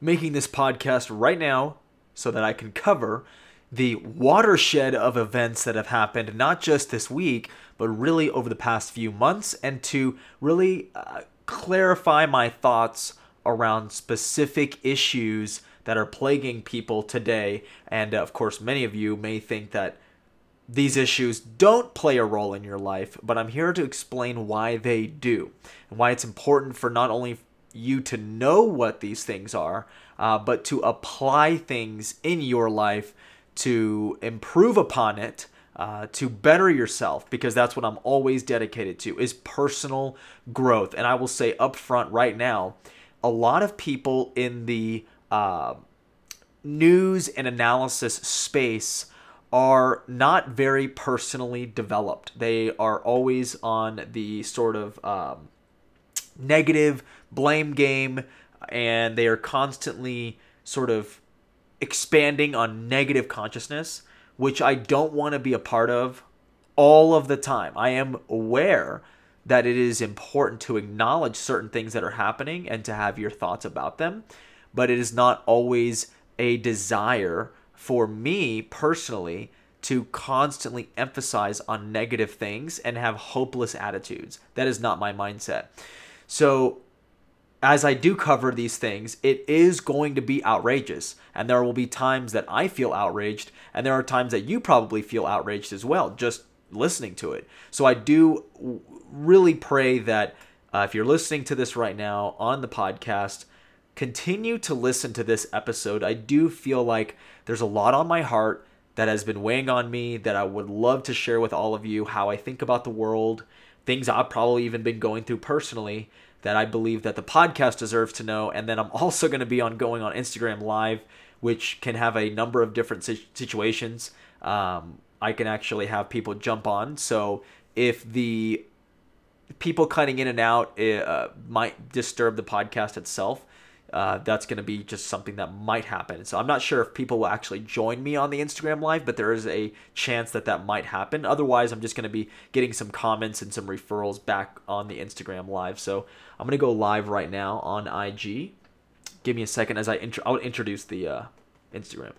making this podcast right now so that I can cover the watershed of events that have happened, not just this week, but really over the past few months, and to really uh, clarify my thoughts around specific issues that are plaguing people today. And uh, of course, many of you may think that these issues don't play a role in your life, but I'm here to explain why they do and why it's important for not only you to know what these things are, uh, but to apply things in your life to improve upon it. Uh, to better yourself because that's what I'm always dedicated to is personal growth. And I will say up front right now, a lot of people in the uh, news and analysis space are not very personally developed. They are always on the sort of um, negative blame game, and they are constantly sort of expanding on negative consciousness, which I don't want to be a part of all of the time. I am aware that it is important to acknowledge certain things that are happening and to have your thoughts about them, but it is not always a desire for me personally to constantly emphasize on negative things and have hopeless attitudes. That is not my mindset. So, as I do cover these things, it is going to be outrageous. And there will be times that I feel outraged, and there are times that you probably feel outraged as well, just listening to it. So, I do really pray that uh, if you're listening to this right now on the podcast, continue to listen to this episode. I do feel like there's a lot on my heart that has been weighing on me that I would love to share with all of you how I think about the world, things I've probably even been going through personally that I believe that the podcast deserves to know. And then I'm also going to be on going on Instagram Live, which can have a number of different situations. Um, I can actually have people jump on. So if the people cutting in and out uh, might disturb the podcast itself, uh, that's going to be just something that might happen. So I'm not sure if people will actually join me on the Instagram live, but there is a chance that that might happen. Otherwise, I'm just going to be getting some comments and some referrals back on the Instagram live. So I'm going to go live right now on IG. Give me a second as I I'll introduce the uh, Instagram.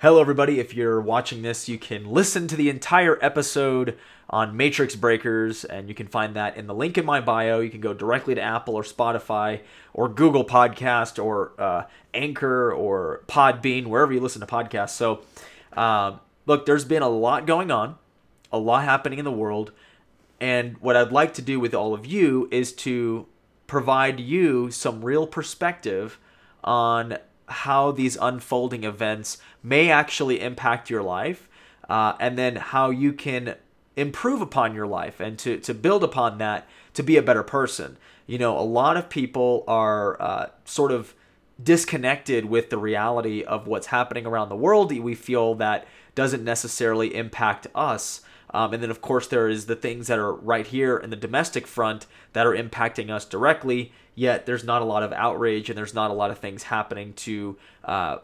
Hello, everybody. If you're watching this, you can listen to the entire episode on Matrix Breakers, and you can find that in the link in my bio. You can go directly to Apple or Spotify or Google Podcast or uh, Anchor or Podbean, wherever you listen to podcasts. So, uh, look, there's been a lot going on, a lot happening in the world, and what I'd like to do with all of you is to provide you some real perspective on how these unfolding events may actually impact your life, uh, and then how you can improve upon your life and to, to build upon that to be a better person. You know, a lot of people are uh, sort of disconnected with the reality of what's happening around the world. We feel that doesn't necessarily impact us. Um, and then, of course, there is the things that are right here in the domestic front that are impacting us directly. Yet there's not a lot of outrage and there's not a lot of things happening to, uh,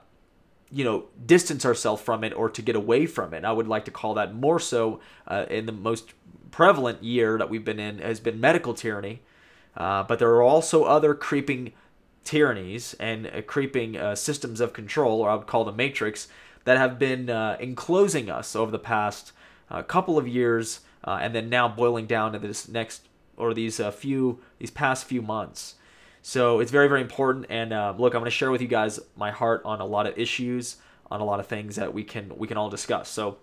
you know, distance ourselves from it or to get away from it. I would like to call that more so uh, in the most prevalent year that we've been in has been medical tyranny. Uh, but there are also other creeping tyrannies and uh, creeping uh, systems of control, or I would call the matrix, that have been uh, enclosing us over the past a couple of years, uh, and then now boiling down to this next or these uh, few these past few months. So it's very very important. And uh, look, I'm going to share with you guys my heart on a lot of issues, on a lot of things that we can we can all discuss. So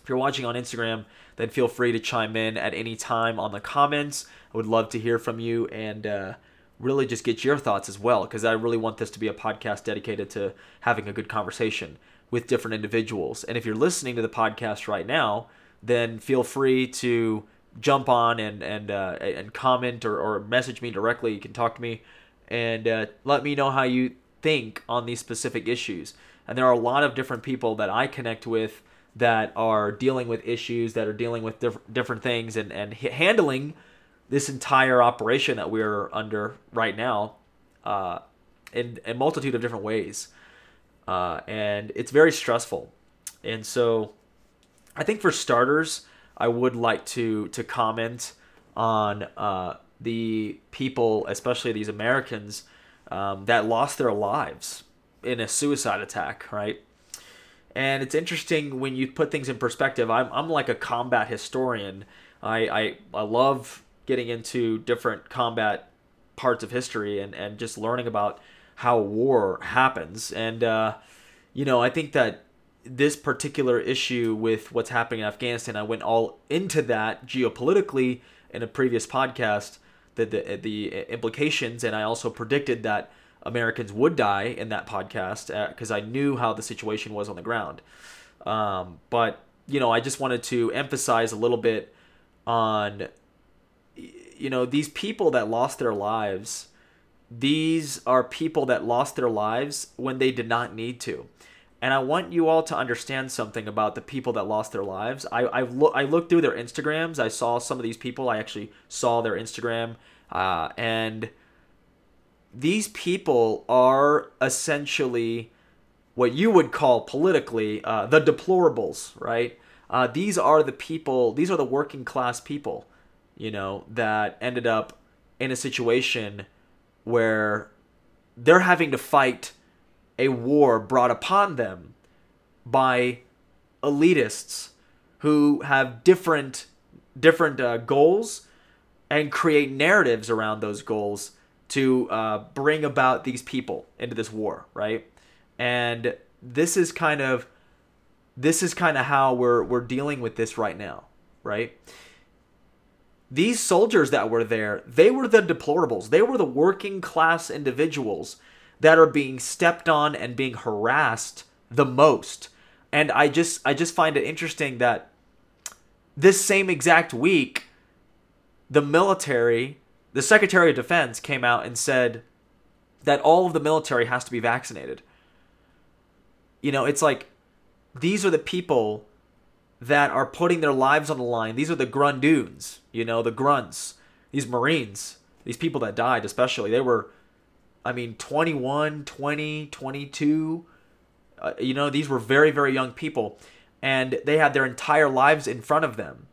if you're watching on Instagram, then feel free to chime in at any time on the comments. I would love to hear from you and uh, really just get your thoughts as well, because I really want this to be a podcast dedicated to having a good conversation with different individuals. And if you're listening to the podcast right now, then feel free to jump on and and uh, and comment or, or message me directly. You can talk to me and uh, let me know how you think on these specific issues. And there are a lot of different people that I connect with that are dealing with issues, that are dealing with diff- different things, and and handling this entire operation that we're under right now uh, in a multitude of different ways uh, and it's very stressful. And so, I think for starters, I would like to to comment on uh, the people, especially these Americans, um, that lost their lives in a suicide attack, right? And it's interesting when you put things in perspective. I'm, I'm like a combat historian. I, I, I love getting into different combat parts of history and, and just learning about how war happens. And, uh, you know, I think that this particular issue with what's happening in Afghanistan, I went all into that geopolitically in a previous podcast, the, the, the implications, and I also predicted that Americans would die in that podcast because uh, I knew how the situation was on the ground. Um, but you know, I just wanted to emphasize a little bit on you know these people that lost their lives. These are people that lost their lives when they did not need to. And I want you all to understand something about the people that lost their lives. I I, lo- I looked through their Instagrams. I saw some of these people. I actually saw their Instagram, uh, and these people are essentially what you would call politically uh, the deplorables, right? Uh, these are the people. These are the working class people, you know, that ended up in a situation where they're having to fight a war brought upon them by elitists who have different different uh, goals and create narratives around those goals to uh, bring about these people into this war, right? And this is kind of this is kind of how we're we're dealing with this right now, right? These soldiers that were there, they were the deplorables. They were the working class individuals that are being stepped on and being harassed the most. And I just I just find it interesting that this same exact week the military, the Secretary of Defense came out and said that all of the military has to be vaccinated. You know, it's like these are the people that are putting their lives on the line. These are the grundoons, you know, the grunts, these Marines, these people that died, especially. They were I mean, 21, 20, 22. Uh, you know, these were very, very young people. And they had their entire lives in front of them.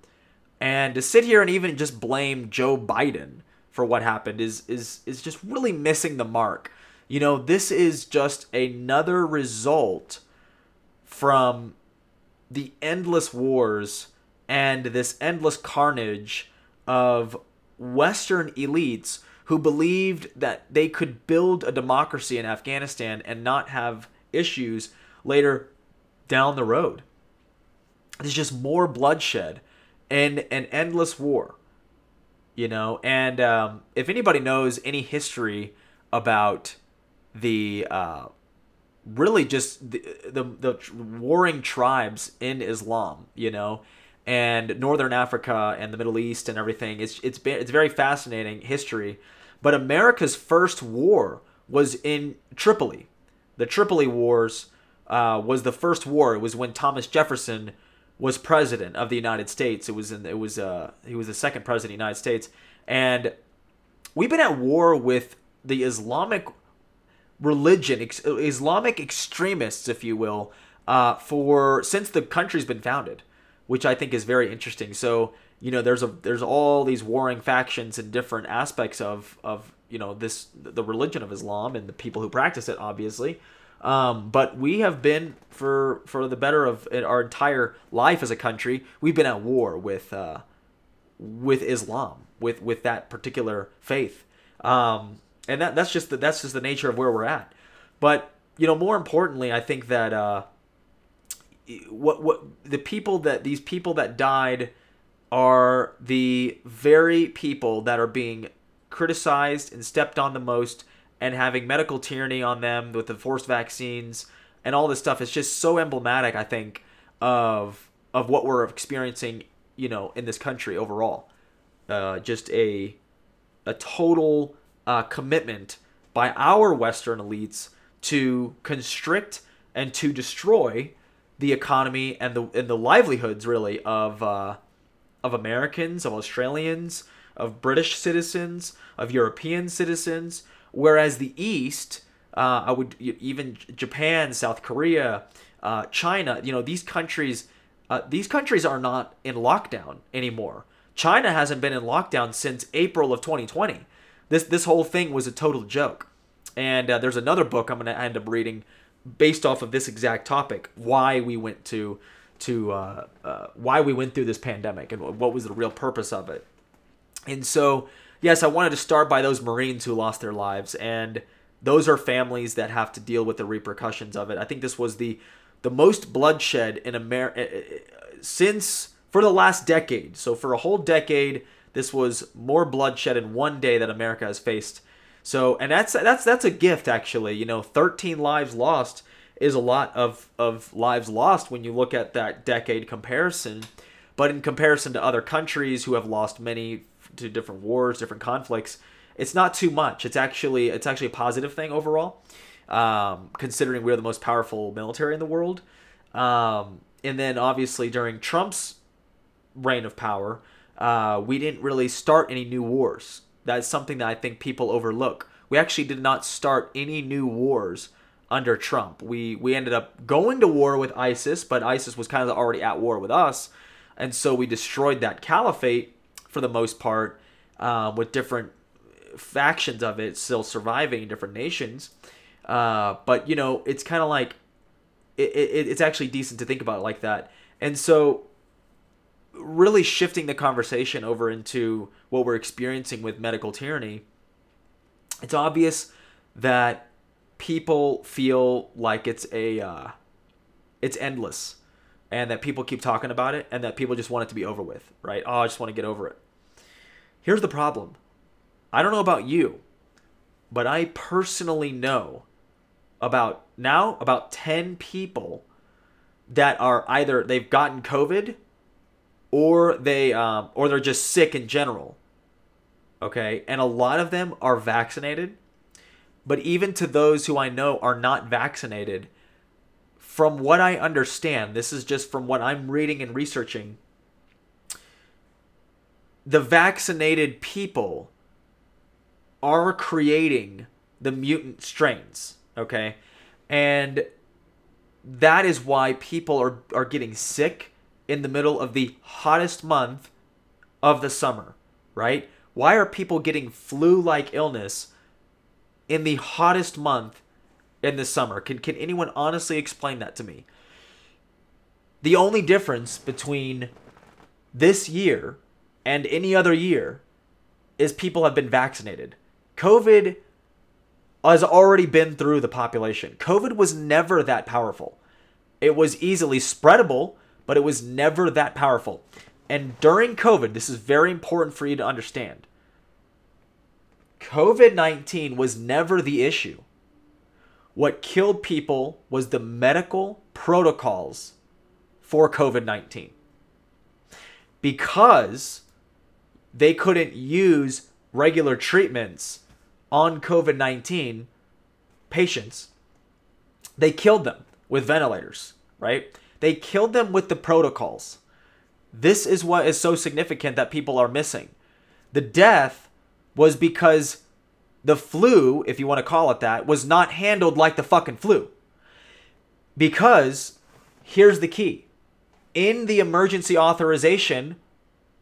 And to sit here and even just blame Joe Biden for what happened is is is just really missing the mark. You know, this is just another result from the endless wars and this endless carnage of Western elites who believed that they could build a democracy in Afghanistan and not have issues later down the road. There's just more bloodshed and an endless war, you know. And um, if anybody knows any history about the uh, really just the, the the warring tribes in Islam, you know, and Northern Africa and the Middle East and everything, it's it's it's very fascinating history but America's first war was in Tripoli. The Tripoli Wars uh, was the first war. It was when Thomas Jefferson was president of the United States. It was in, it was uh, he was the second president of the United States, and we've been at war with the Islamic religion, ex- Islamic extremists, if you will, uh, for since the country's been founded, which I think is very interesting. So you know there's a there's all these warring factions and different aspects of of you know this the religion of Islam and the people who practice it obviously. Um, but we have been for for the better of our entire life as a country we've been at war with uh, with Islam with with that particular faith. Um, and that that's just the, that's just the nature of where we're at. But you know more importantly I think that uh, what what the people that these people that died are the very people that are being criticized and stepped on the most and having medical tyranny on them with the forced vaccines and all this stuff is just so emblematic i think of of what we're experiencing you know in this country overall. Uh, just a a total uh, commitment by our western elites to constrict and to destroy the economy and the and the livelihoods really of uh, of Americans, of Australians, of British citizens, of European citizens, whereas the East, uh, I would even Japan, South Korea, uh, China, you know, these countries, uh, these countries are not in lockdown anymore. China hasn't been in lockdown since April of 2020. This this whole thing was a total joke, And uh, there's another book I'm going to end up reading based off of this exact topic why we went to to uh, uh, why we went through this pandemic and what was the real purpose of it. And so yes i wanted to start by those marines who lost their lives and those are families that have to deal with the repercussions of it. I think this was the the most bloodshed in america eh, eh, since for the last decade. So for a whole decade this was more bloodshed in one day that america has faced. So, and that's that's that's a gift actually. You know, 13 lives lost is a lot of of lives lost when you look at that decade comparison. But in comparison to other countries who have lost many to different wars, different conflicts, it's not too much. It's actually it's actually a positive thing overall, um, considering we're the most powerful military in the world. Um, and then obviously during Trump's reign of power, uh, we didn't really start any new wars. That's something that I think people overlook. We actually did not start any new wars under Trump. We we ended up going to war with ISIS, but ISIS was kind of already at war with us, and so we destroyed that caliphate for the most part, um, with different factions of it still surviving in different nations. Uh, but you know, it's kind of like it, it, it's actually decent to think about it like that. And so really shifting the conversation over into what we're experiencing with medical tyranny, it's obvious that people feel like it's a uh, it's endless and that people keep talking about it and that people just want it to be over with, right? Oh, I just want to get over it. Here's the problem. I don't know about you, but I personally know about now about 10 people that are either they've gotten COVID or they um, or they're just sick in general. Okay, and a lot of them are vaccinated, but even to those who I know are not vaccinated, from what I understand, this is just from what I'm reading and researching. The vaccinated people are creating the mutant strains, okay? And that is why people are, are getting sick in the middle of the hottest month of the summer, right? Why are people getting flu like illness in the hottest month in the summer? Can, can anyone honestly explain that to me? The only difference between this year and any other year is people have been vaccinated. COVID has already been through the population. COVID was never that powerful. It was easily spreadable but it was never that powerful. And during COVID, this is very important for you to understand. COVID 19 was never the issue. What killed people was the medical protocols for COVID 19. Because they couldn't use regular treatments on COVID 19 patients, they killed them with ventilators, right? They killed them with the protocols. This is what is so significant that people are missing. The death was because the flu, if you want to call it that, was not handled like the fucking flu. Because here's the key in the emergency authorization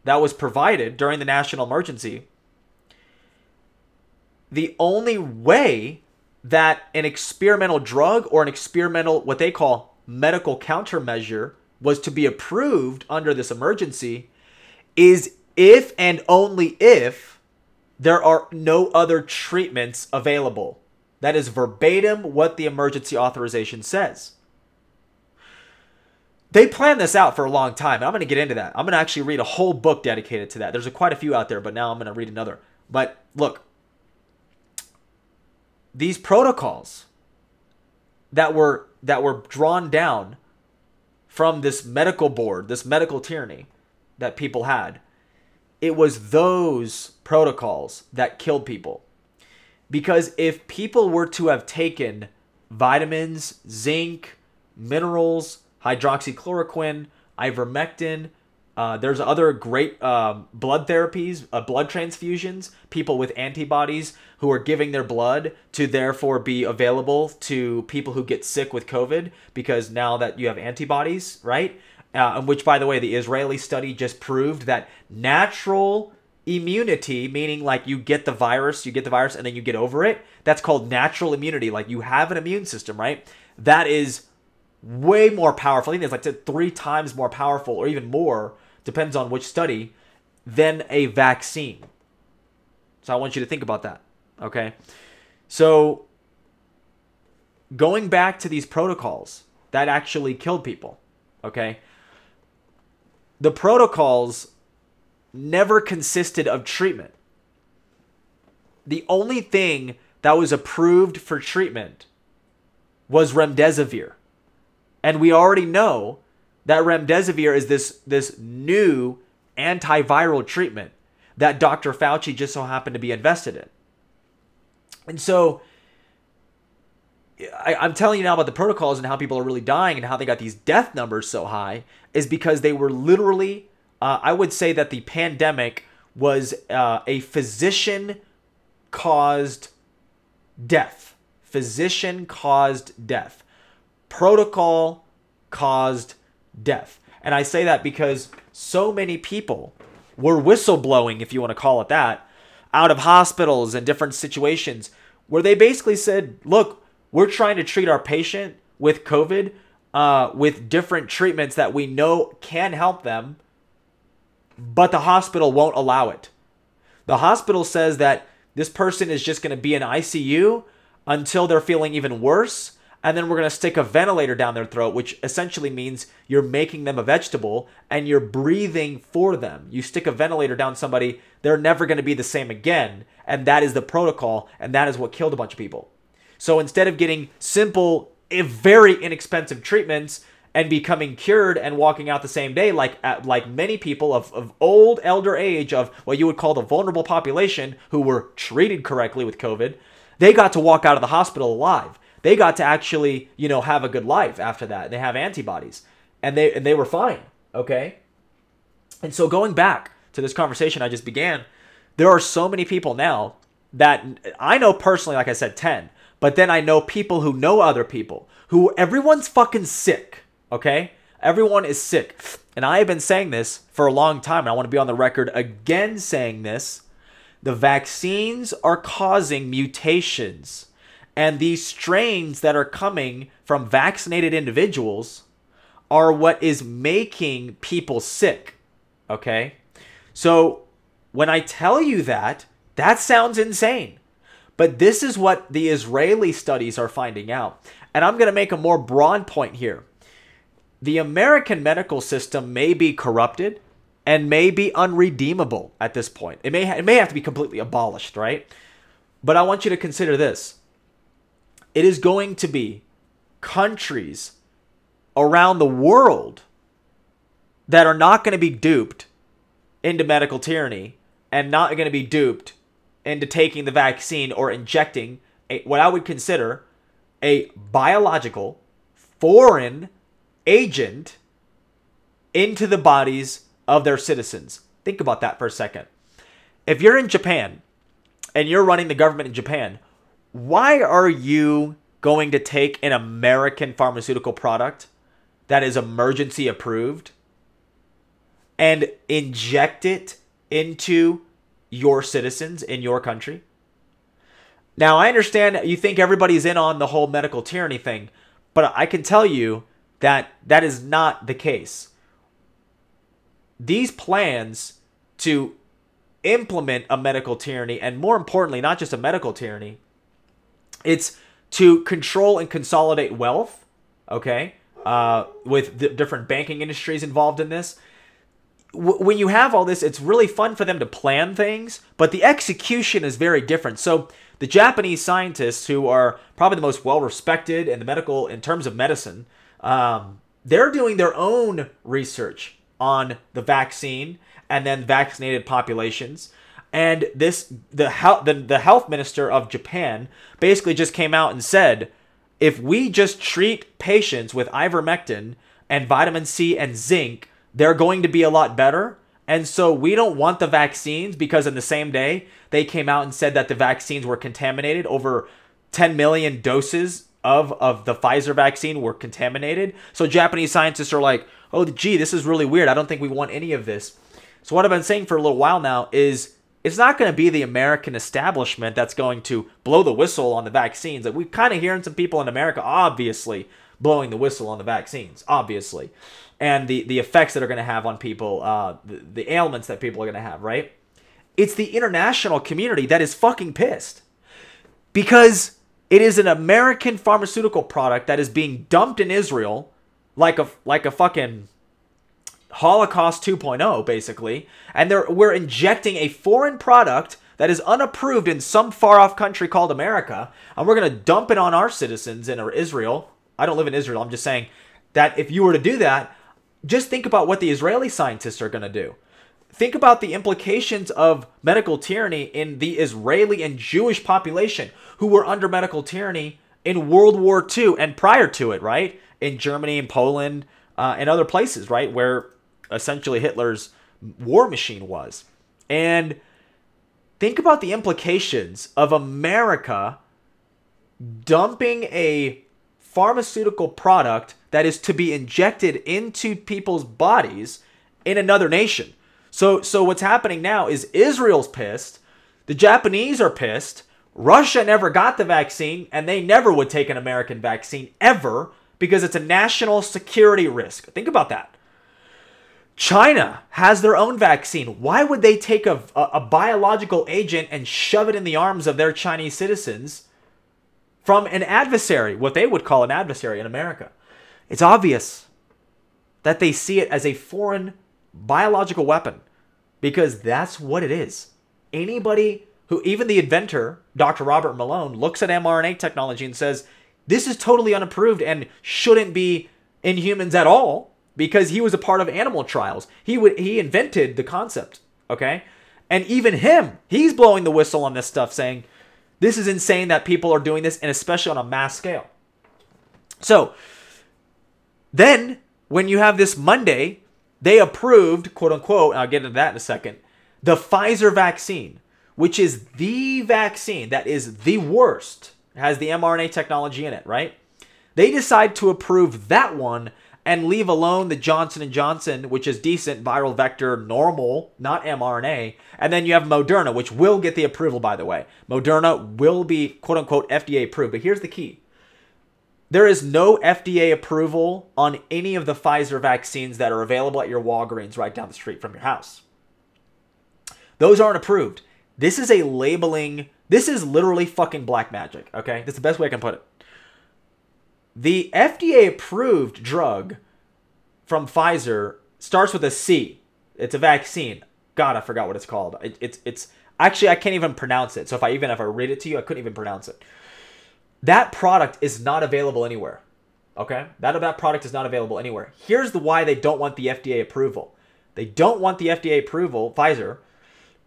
that was provided during the national emergency, the only way that an experimental drug or an experimental, what they call medical countermeasure was to be approved under this emergency is if and only if there are no other treatments available. That is verbatim what the emergency authorization says. They planned this out for a long time. I'm going to get into that. I'm going to actually read a whole book dedicated to that. There's a, quite a few out there, but now I'm going to read another. But look, these protocols that were that were drawn down from this medical board, this medical tyranny that people had. It was those protocols that killed people. Because if people were to have taken vitamins, zinc, minerals, hydroxychloroquine, ivermectin, uh, there's other great um, blood therapies, uh, blood transfusions, people with antibodies who are giving their blood to therefore be available to people who get sick with COVID because now that you have antibodies, right? Uh, which, by the way, the Israeli study just proved that natural immunity, meaning like you get the virus, you get the virus, and then you get over it. That's called natural immunity. Like you have an immune system, right? That is way more powerful. I think it's like three times more powerful, or even more, depends on which study, than a vaccine. So I want you to think about that. Okay. So going back to these protocols that actually killed people, okay? The protocols never consisted of treatment. The only thing that was approved for treatment was remdesivir. And we already know that remdesivir is this this new antiviral treatment that Dr. Fauci just so happened to be invested in. And so I, am telling you now about the protocols and how people are really dying and how they got these death numbers so high is because they were literally, uh, I would say that the pandemic was uh, a physician caused death. Physician caused death. Protocol caused death. And I say that because so many people were whistleblowing, if you want to call it that, out of hospitals and different situations where they basically said, look, we're trying to treat our patient with COVID uh, with different treatments that we know can help them, but the hospital won't allow it. The hospital says that this person is just going to be in ICU until they're feeling even worse and then we're going to stick a ventilator down their throat, which essentially means you're making them a vegetable and you're breathing for them. You stick a ventilator down somebody, they're never going to be the same again. And that is the protocol, and that is what killed a bunch of people. So instead of getting simple, eh, very inexpensive treatments and becoming cured and walking out the same day, like like many people of, of old elder age of what you would call the vulnerable population who were treated correctly with COVID, they got to walk out of the hospital alive they got to actually, you know, have a good life after that. They have antibodies. And they and they were fine. Okay? And so going back to this conversation I just began, there are so many people now that I know personally, like I said, 10, but then I know people who know other people who everyone's fucking sick. Okay? Everyone is sick. And I have been saying this for a long time, and I want to be on the record again saying this. The vaccines are causing mutations and these strains that are coming from vaccinated individuals are what is making people sick. Okay? So when I tell you that, that sounds insane. But this is what the Israeli studies are finding out. And I'm going to make a more broad point here. The American medical system may be corrupted and may be unredeemable at this point. It may ha- it may have to be completely abolished, right? But I want you to consider this it is going to be countries around the world that are not going to be duped into medical tyranny and not going to be duped into taking the vaccine or injecting a, what I would consider a biological foreign agent into the bodies of their citizens. Think about that for a second. If you're in Japan and you're running the government in Japan, why are you going to take an American pharmaceutical product that is emergency approved and inject it into your citizens in your country? Now, I understand you think everybody's in on the whole medical tyranny thing, but I can tell you that that is not the case. These plans to implement a medical tyranny, and more importantly, not just a medical tyranny, it's to control and consolidate wealth, okay, uh, with the different banking industries involved in this. When you have all this, it's really fun for them to plan things, but the execution is very different. So the Japanese scientists, who are probably the most well respected in the medical in terms of medicine, um, they're doing their own research on the vaccine and then vaccinated populations and this the health the, the health minister of Japan basically just came out and said if we just treat patients with ivermectin and vitamin C and zinc they're going to be a lot better. And so we don't want the vaccines because in the same day they came out and said that the vaccines were contaminated. Over 10 million doses of of the Pfizer vaccine were contaminated. So Japanese scientists are like oh gee this is really weird. I don't think we want any of this. So what I've been saying for a little while now is it's not going to be the American establishment that's going to blow the whistle on the vaccines. Like we're kind of hearing some people in America, obviously, blowing the whistle on the vaccines, obviously, and the the effects that are going to have on people, uh, the, the ailments that people are going to have, right? It's the international community that is fucking pissed because it is an American pharmaceutical product that is being dumped in Israel like a like a fucking Holocaust 2.0 basically, and they're we're injecting a foreign product that is unapproved in some far off country called America, and we're going to dump it on our citizens in Israel. I don't live in Israel. I'm just saying that if you were to do that, just think about what the Israeli scientists are going to do. Think about the implications of medical tyranny in the Israeli and Jewish population who were under medical tyranny in World War II and prior to it, right? In Germany and Poland uh, and other places, right? Where essentially Hitler's war machine was. And think about the implications of America dumping a pharmaceutical product that is to be injected into people's bodies in another nation. So so what's happening now is Israel's pissed, the Japanese are pissed, Russia never got the vaccine and they never would take an American vaccine ever because it's a national security risk. Think about that. China has their own vaccine. Why would they take a, a, a, biological agent and shove it in the arms of their Chinese citizens from an adversary, what they would call an adversary in America? It's obvious that they see it as a foreign biological weapon because that's what it is. Anybody who, even the inventor, Dr. Robert Malone, looks at mRNA technology and says, this is totally unapproved and shouldn't be in humans at all because he was a part of animal trials. He he invented the concept, okay? And even him, he's blowing the whistle on this stuff saying this is insane that people are doing this and especially on a mass scale. So, then when you have this Monday, they approved, quote unquote, I'll get into that in a second, the Pfizer vaccine, which is the vaccine that is the worst, has the mRNA technology in it, right? They decide to approve that one and leave alone the Johnson & Johnson, which is decent viral vector normal, not mRNA. And then you have Moderna, which will get the approval by the way. Moderna will be quote unquote FDA approved. But here's the key. There is no FDA approval on any of the Pfizer vaccines that are available at your Walgreens right down the street from your house. Those aren't approved. This is a labeling, this is literally fucking black magic, okay? That's the best way I can put it. The FDA approved drug from Pfizer starts with a C. It's a vaccine. God, I forgot what it's called. It, it's it's actually I can't even pronounce it. So if I even if I read it to you, I couldn't even pronounce it. That product is not available anywhere. Okay? That that product is not available anywhere. Here's the why they don't want the FDA approval. They don't want the FDA approval, Pfizer,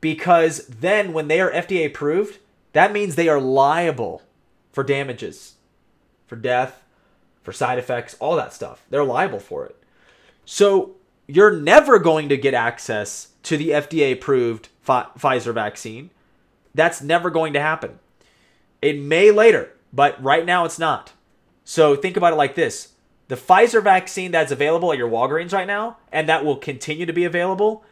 because then when they are FDA approved, that means they are liable for damages, for death, for side effects, all that stuff. They're liable for it. So you're never going to get access to the FDA approved Pfizer vaccine. That's never going to happen. It may later, but right now it's not. So think about it like this the Pfizer vaccine that's available at your Walgreens right now, and that will continue to be available,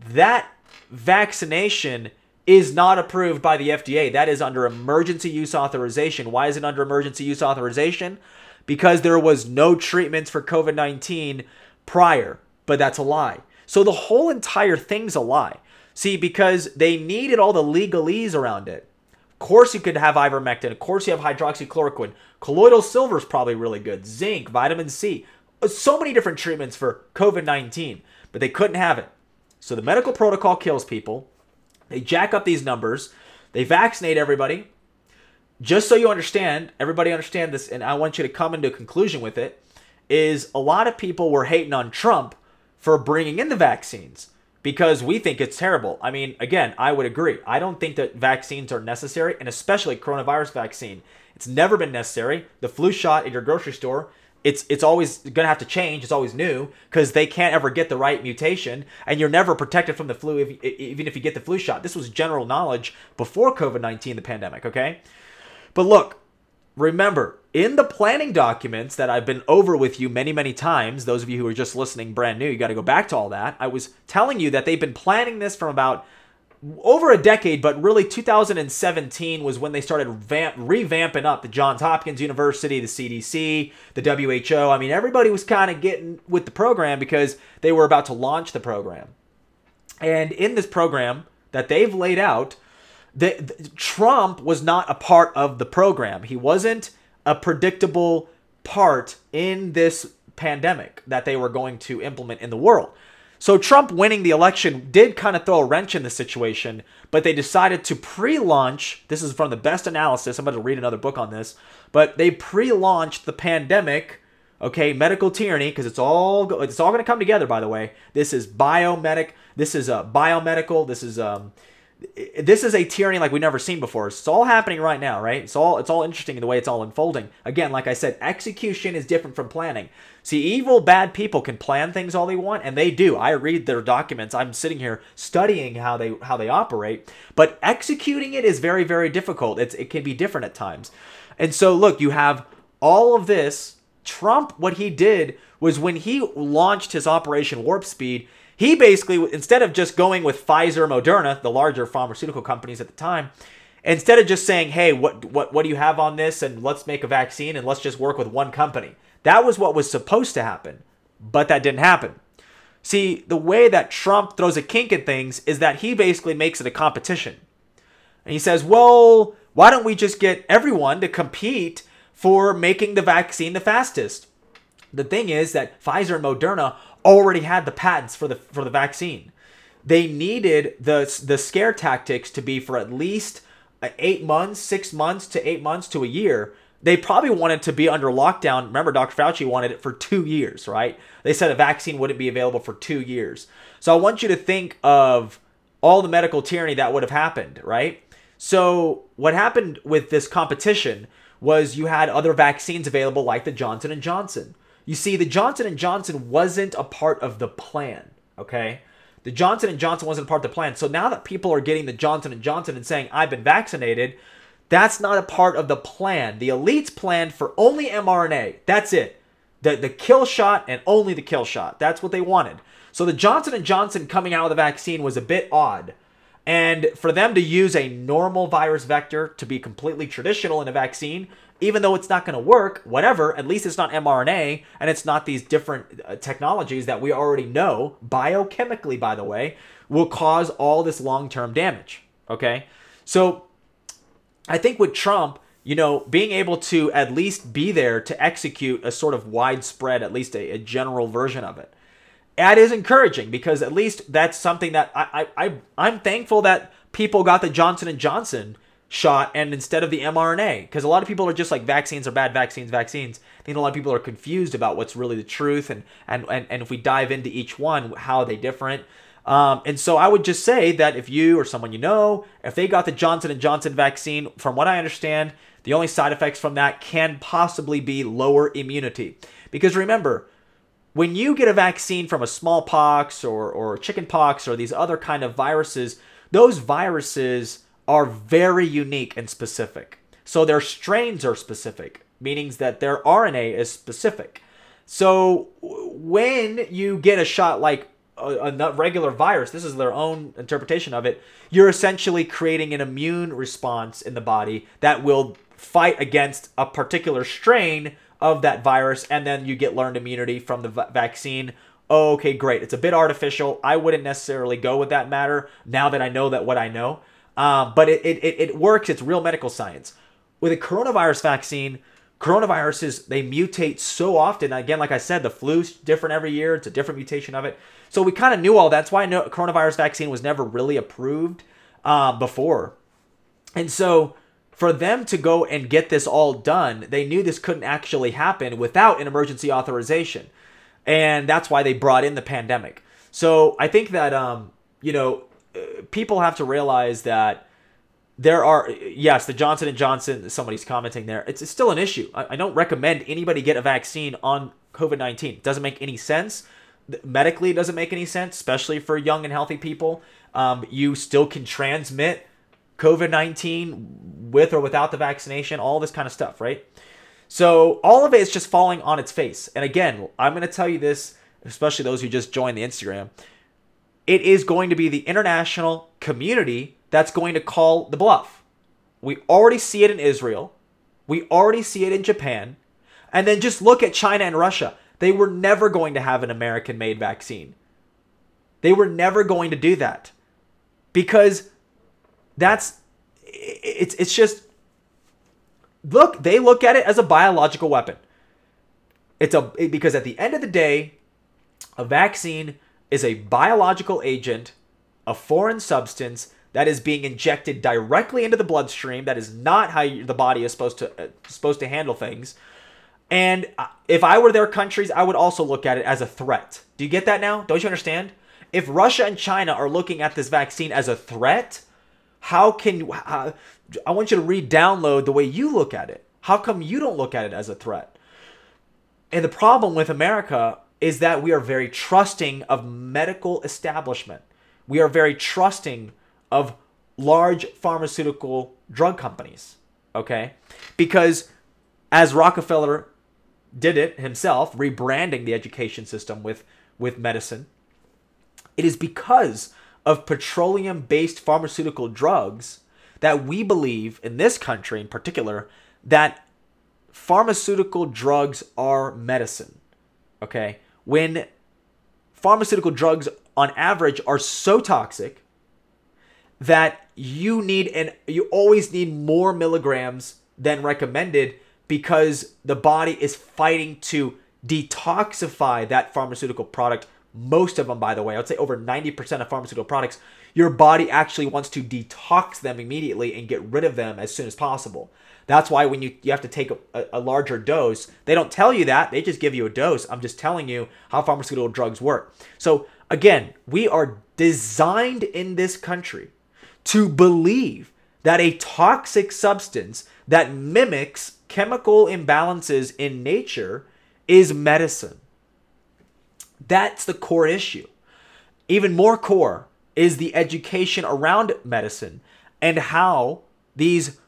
that vaccination is not approved by the FDA. That is under emergency use authorization. Why is it under emergency use authorization? because there was no treatments for COVID 19 prior, but that's a lie. So the whole entire thing's a lie. See, because they needed all the legalese around it. Of course, you could have ivermectin. Of course, you have hydroxychloroquine. Colloidal silver is probably really good. Zinc, vitamin C. Uh, so many different treatments for COVID 19, but they couldn't have it. So the medical protocol kills people. They jack up these numbers. They vaccinate everybody just so you understand, everybody understand this, and I want you to come into a conclusion with it, is a lot of people were hating on Trump for bringing in the vaccines because we think it's terrible. I mean, again, I would agree. I don't think that vaccines are necessary, and especially coronavirus vaccine. It's never been necessary. The flu shot at your grocery store, it's it's always going to have to change. It's always new because they can't ever get the right mutation, and you're never protected from the flu if, even if you get the flu shot. This was general knowledge before COVID nineteen, the pandemic. Okay, but look, remember, in the planning documents that I've been over with you many, many times, those of you who are just listening brand new, you got to go back to all that. I was telling you that they've been planning this from about over a decade, but really 2017 was when they started vamp, revamping up the Johns Hopkins University, the CDC, the WHO. I mean, everybody was kind of getting with the program because they were about to launch the program. And in this program that they've laid out, the, the, Trump was not a part of the program. He wasn't a predictable part in this pandemic that they were going to implement in the world. So Trump winning the election did kind of throw a wrench in the situation, but they decided to pre-launch. This is from the best analysis. I'm going to read another book on this, but they pre-launched the pandemic. Okay, medical tyranny because it's all it's all going to come together. By the way, this is biomedic. This is a biomedical. This is um, this is a tyranny like we've never seen before. It's all happening right now, right? It's all it's all interesting in the way it's all unfolding. Again, like I said, execution is different from planning. See, evil, bad people can plan things all they want, and they do. I read their documents. I'm sitting here studying how they how they operate, but executing it is very very difficult. It's it can be different at times. And so, look, you have all of this. Trump, what he did was when he launched his Operation Warp Speed, he basically, instead of just going with Pfizer, Moderna, the larger pharmaceutical companies at the time, instead of just saying, "Hey, what what what do you have on this?" and let's make a vaccine and let's just work with one company. That was what was supposed to happen, but that didn't happen. See, the way that Trump throws a kink in things is that he basically makes it a competition. And he says, "Well, why don't we just get everyone to compete for making the vaccine the fastest?" The thing is that Pfizer and Moderna already had the patents for the for the vaccine. They needed the the scare tactics to be for at least uh, eight months, six months to eight months to a year. They probably wanted to be under lockdown. Remember, Dr. Fauci wanted it for two years, right? They said a vaccine wouldn't be available for two years. So I want you to think of all the medical tyranny that would have happened, right? So what happened with this competition was you had other vaccines available like the Johnson and Johnson. You see, the Johnson and Johnson wasn't a part of the plan. Okay, the Johnson and Johnson wasn't a part of the plan. So now that people are getting the Johnson and Johnson and saying I've been vaccinated, that's not a part of the plan. The elites planned for only mRNA. That's it. The the kill shot and only the kill shot. That's what they wanted. So the Johnson and Johnson coming out with the vaccine was a bit odd. And for them to use a normal virus vector to be completely traditional in a vaccine even though it's not going to work, whatever, at least it's not mRNA and it's not these different uh, technologies that we already know, biochemically, by the way, will cause all this long term damage. Okay? So I think with Trump, you know, being able to at least be there to execute a sort of widespread, at least a, a general version of it, that is encouraging because at least that's something that I, I, I I'm thankful that people got the Johnson and Johnson shot and instead of the mRNA. Because a lot of people are just like vaccines are bad, vaccines, vaccines. I think a lot of people are confused about what's really the truth and and and, and if we dive into each one, how are they different. Um, and so I would just say that if you or someone you know, if they got the Johnson and Johnson vaccine, from what I understand, the only side effects from that can possibly be lower immunity. Because remember, when you get a vaccine from a smallpox or or chickenpox or these other kind of viruses, those viruses are very unique and specific. So their strains are specific, meaning that their RNA is specific. So when you get a shot like a, a, regular virus, this is their own interpretation of it, you're essentially creating an immune response in the body that will fight against a particular strain of that virus, and then you get learned immunity from the v- vaccine. okay, great. It's a bit artificial. I wouldn't necessarily go with that matter now that I know that what I know. Um, but it, it, it works. It's real medical science. With a coronavirus vaccine, coronaviruses, they mutate so often. Again, like I said, the flu's different every year. It's a different mutation of it. So we kind of knew all that. That's why no, coronavirus vaccine was never really approved uh, before. And so for them to go and get this all done, they knew this couldn't actually happen without an emergency authorization. And that's why they brought in the pandemic. So I think that, um, you know, people have to realize that there are yes the johnson & johnson somebody's commenting there it's, it's still an issue. I, I, don't recommend anybody get a vaccine on covid-19 it doesn't make any sense. Medically it doesn't make any sense especially for young and healthy people. Um, you still can transmit covid-19 with or without the vaccination all this kind of stuff right? So all of it is just falling on its face. And again i'm going to tell you this especially those who just joined the instagram it is going to be the international community that's going to call the bluff. We already see it in Israel. We already see it in Japan. And then just look at China and Russia. They were never going to have an American made vaccine. They were never going to do that. Because that's it's it's just look, they look at it as a biological weapon. It's a because at the end of the day, a vaccine is a biological agent, a foreign substance that is being injected directly into the bloodstream. That is not how the body is supposed to uh, supposed to handle things. And uh, if I were their countries, I would also look at it as a threat. Do you get that now? Don't you understand? If Russia and China are looking at this vaccine as a threat, how can? How, I want you to re-download the way you look at it. How come you don't look at it as a threat? And the problem with America is that we are very trusting of medical establishment. We are very trusting of large pharmaceutical drug companies, okay? Because as Rockefeller did it himself, rebranding the education system with with medicine, it is because of petroleum based pharmaceutical drugs that we believe in this country in particular that pharmaceutical drugs are medicine. Okay? When pharmaceutical drugs on average are so toxic that you need and you always need more milligrams than recommended because the body is fighting to detoxify that pharmaceutical product. Most of them by the way i would say over 90% of pharmaceutical products your body actually wants to detox them immediately and get rid of them as soon as possible that's why when you, you have to take a, a larger dose, they don't tell you that. They just give you a dose. I'm just telling you how pharmaceutical drugs work. So, again, we are designed in this country to believe that a toxic substance that mimics chemical imbalances in nature is medicine. That's the core issue. Even more core is the education around medicine and how these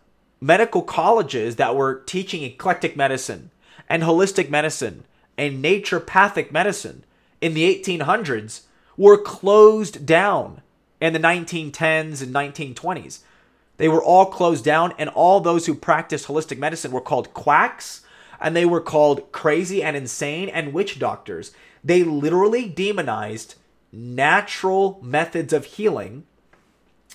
medical colleges that were teaching eclectic medicine and holistic medicine and naturopathic medicine in the 1800s were closed down in the 1910s and 1920s. They were all closed down, and all those who practiced holistic medicine were called quacks, and they were called crazy and insane and witch doctors. They literally demonized natural methods of healing.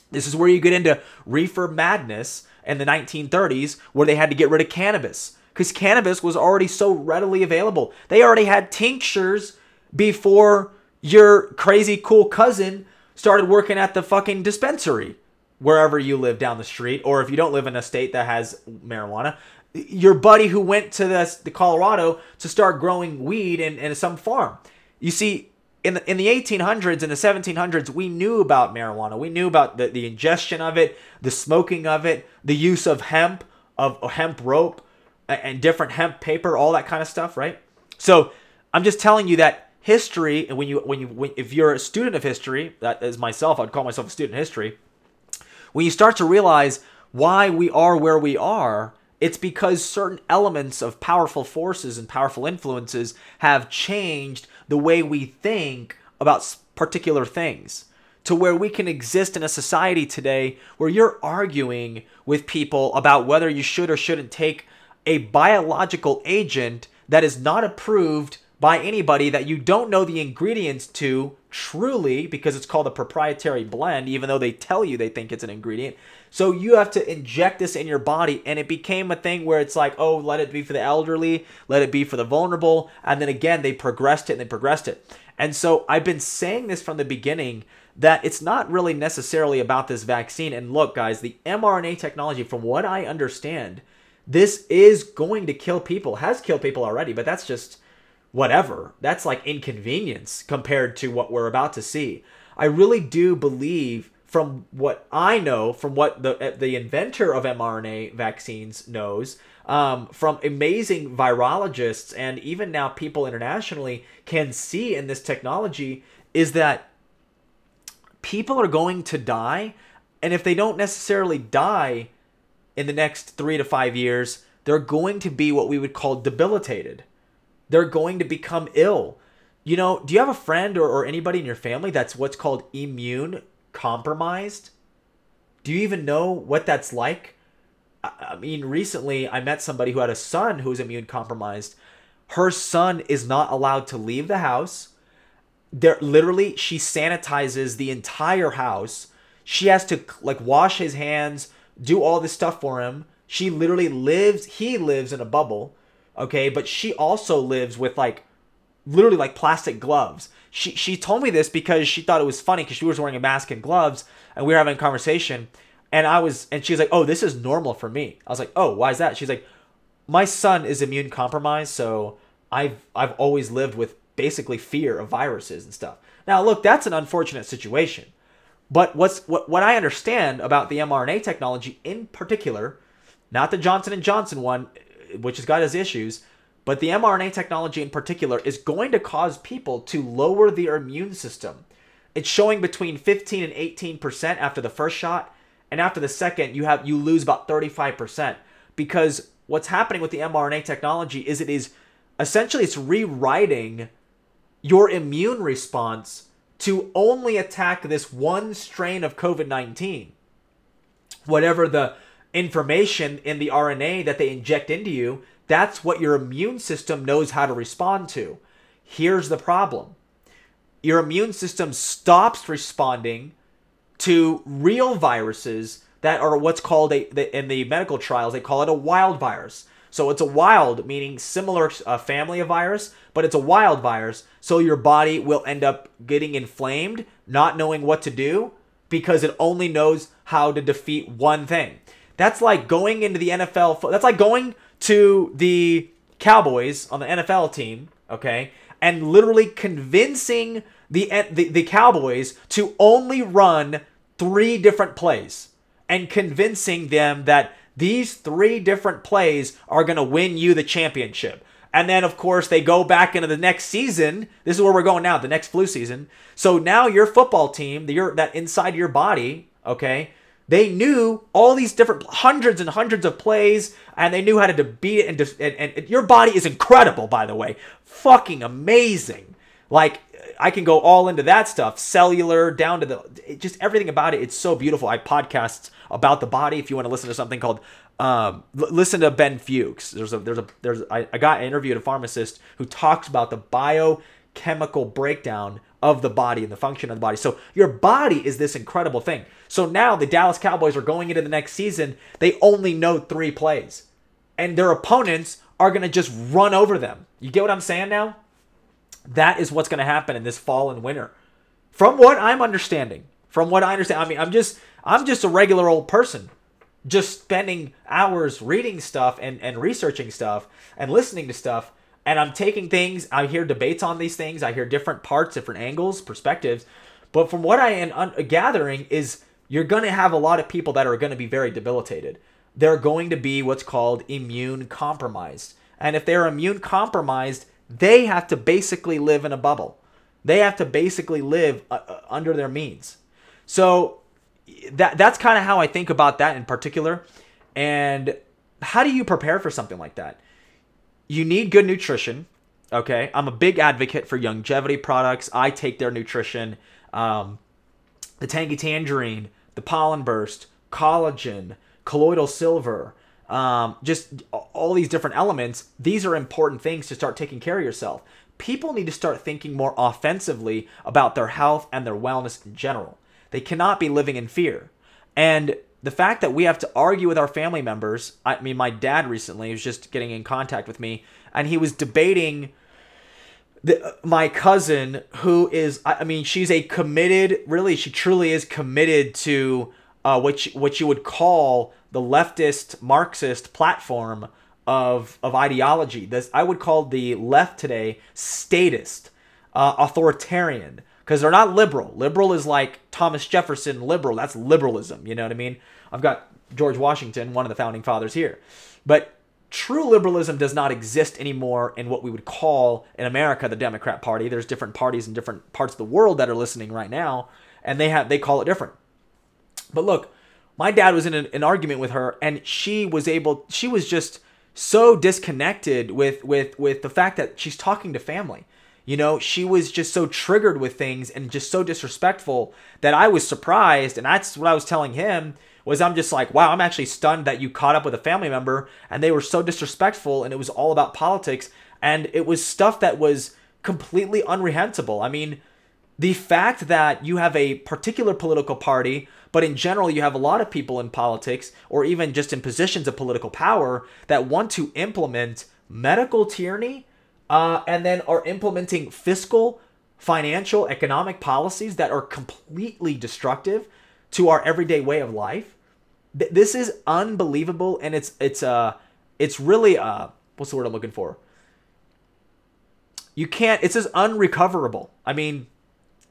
This is where you get into reefer madness in the 1930s where they had to get rid of cannabis. Because cannabis was already so readily available. They already had tinctures before your crazy cool cousin started working at the fucking dispensary wherever you live down the street or if you don't live in a state that has marijuana. Your buddy who went to the, the colorado to start growing weed in, in some farm. You see in the, in the 1800s and the 1700s, we knew about marijuana. We knew about the, the ingestion of it, the smoking of it, the use of hemp, of hemp rope, and different hemp paper, all that kind of stuff, right? So I'm just telling you that history, and when you when you when, if you're a student of history, that is myself, I'd call myself a student of history. When you start to realize why we are where we are, it's because certain elements of powerful forces and powerful influences have changed the way we think about particular things to where we can exist in a society today where you're arguing with people about whether you should or shouldn't take a biological agent that is not approved by anybody that you don't know the ingredients to truly because it's called a proprietary blend even though they tell you they think it's an ingredient so you have to inject this in your body and it became a thing where it's like oh let it be for the elderly let it be for the vulnerable and then again they progressed it and they progressed it and so i've been saying this from the beginning that it's not really necessarily about this vaccine and look guys the mrna technology from what i understand this is going to kill people has killed people already but that's just whatever. That's like inconvenience compared to what we're about to see. I really do believe from what I know, from what the uh, the inventor of mRNA vaccines knows, um, from amazing virologists and even now people internationally can see in this technology is that people are going to die, and if they don't necessarily die in the next three to five years, they're going to be what we would call debilitated they're going to become ill. you know, do you have a friend or, or anybody in your family that's what's called immune compromised? Do you even know what that's like? I, mean, recently I met somebody who had a son who was immune compromised. Her son is not allowed to leave the house. There literally she sanitizes the entire house. She has to like wash his hands, do all this stuff for him. She literally lives he lives in a bubble, okay? But she also lives with like literally like plastic gloves. She she told me this because she thought it was funny because she was wearing a mask and gloves, and we were having a conversation, and I was and she was like, "Oh, this is normal for me." I was like, "Oh, why is that?" She's like, "My son is immune compromised, so I've I've always lived with basically fear of viruses and stuff." Now, look, that's an unfortunate situation. But what's what what I understand about the mRNA technology in particular, not the Johnson and Johnson one, which has got its issues, but the mRNA technology in particular is going to cause people to lower their immune system. It's showing between 15 and 18% after the first shot, and after the second, you have you lose about 35% because what's happening with the mRNA technology is it is essentially it's rewriting your immune response to only attack this one strain of COVID-19. Whatever the information in the RNA that they inject into you, that's what your immune system knows how to respond to. Here's the problem. Your immune system stops responding to real viruses that are what's called a in the medical trials they call it a wild virus. So it's a wild meaning similar uh, family of virus but it's a wild virus. So your body will end up getting inflamed not knowing what to do because it only knows how to defeat one thing. That's like going into the NFL that's like going to the Cowboys on the NFL team, okay, and literally convincing the, the, the Cowboys to only run three different plays and convincing them that these three different plays are going to win you the championship. And then, of course, they go back into the next season. This is where we're going now, the next flu season. So now your football team, your that inside your body, okay, they knew all these different hundreds and hundreds of plays, and they knew how to beat it. And, and, and your body is incredible, by the way, fucking amazing. Like I can go all into that stuff, cellular down to the just everything about it. It's so beautiful. I podcasts about the body. If you want to listen to something called um, l- listen to Ben Fuchs. There's a there's a there's I, I got interviewed a pharmacist who talks about the biochemical breakdown of the body and the function of the body. So your body is this incredible thing. So now the Dallas Cowboys are going into the next season. They only know three plays, and their opponents are going to just run over them. You get what I'm saying now? That is what's going to happen in this fall and winter. From what I'm understanding, from what I understand, I mean, I'm just I'm just a regular old person just spending hours reading stuff and, and researching stuff and listening to stuff and I'm taking things. I hear debates on these things. I hear different parts, different angles, perspectives. But from what I am un- gathering is you're going to have a lot of people that are going to be very debilitated. They're going to be what's called immune compromised. And if they're immune compromised, they have to basically live in a bubble. They have to basically live uh, uh under their means. So that that's kind of how I think about that in particular. And how do you prepare for something like that? You need good nutrition. Okay, I'm a big advocate for Youngevity products. I take their nutrition. Um, the Tangy Tangerine, the Pollen Burst, collagen, colloidal silver, um, just all these different elements. These are important things to start taking care of yourself. People need to start thinking more offensively about their health and their wellness in general. They cannot be living in fear. And the fact that we have to argue with our family members. I mean, my dad recently was just getting in contact with me, and he was debating the, my cousin, who is, I mean, she's a committed, really, she truly is committed to uh, what you, what you would call the leftist Marxist platform of of ideology. This I would call the left today statist, uh, authoritarian because they're not liberal. Liberal is like Thomas Jefferson liberal. That's liberalism. You know what I mean? I've got George Washington, one of the founding fathers here. But true liberalism does not exist anymore in what we would call in America the Democrat Party. There's different parties in different parts of the world that are listening right now, and they have they call it different. But look, my dad was in an, an argument with her, and she was able. She was just so disconnected with with with the fact that she's talking to family. You know, she was just so triggered with things and just so disrespectful that I was surprised. And that's what I was telling him was I'm just like, wow, I'm actually stunned that you caught up with a family member and they were so disrespectful and it was all about politics and it was stuff that was completely unrehensible. I mean, the fact that you have a particular political party, but in general you have a lot of people in politics or even just in positions of political power that want to implement medical tyranny uh, and then are implementing fiscal, financial, economic policies that are completely destructive to our everyday way of life. Th- this is unbelievable, and it's it's uh it's really uh what's the word I'm looking for? You can't. It's just unrecoverable. I mean,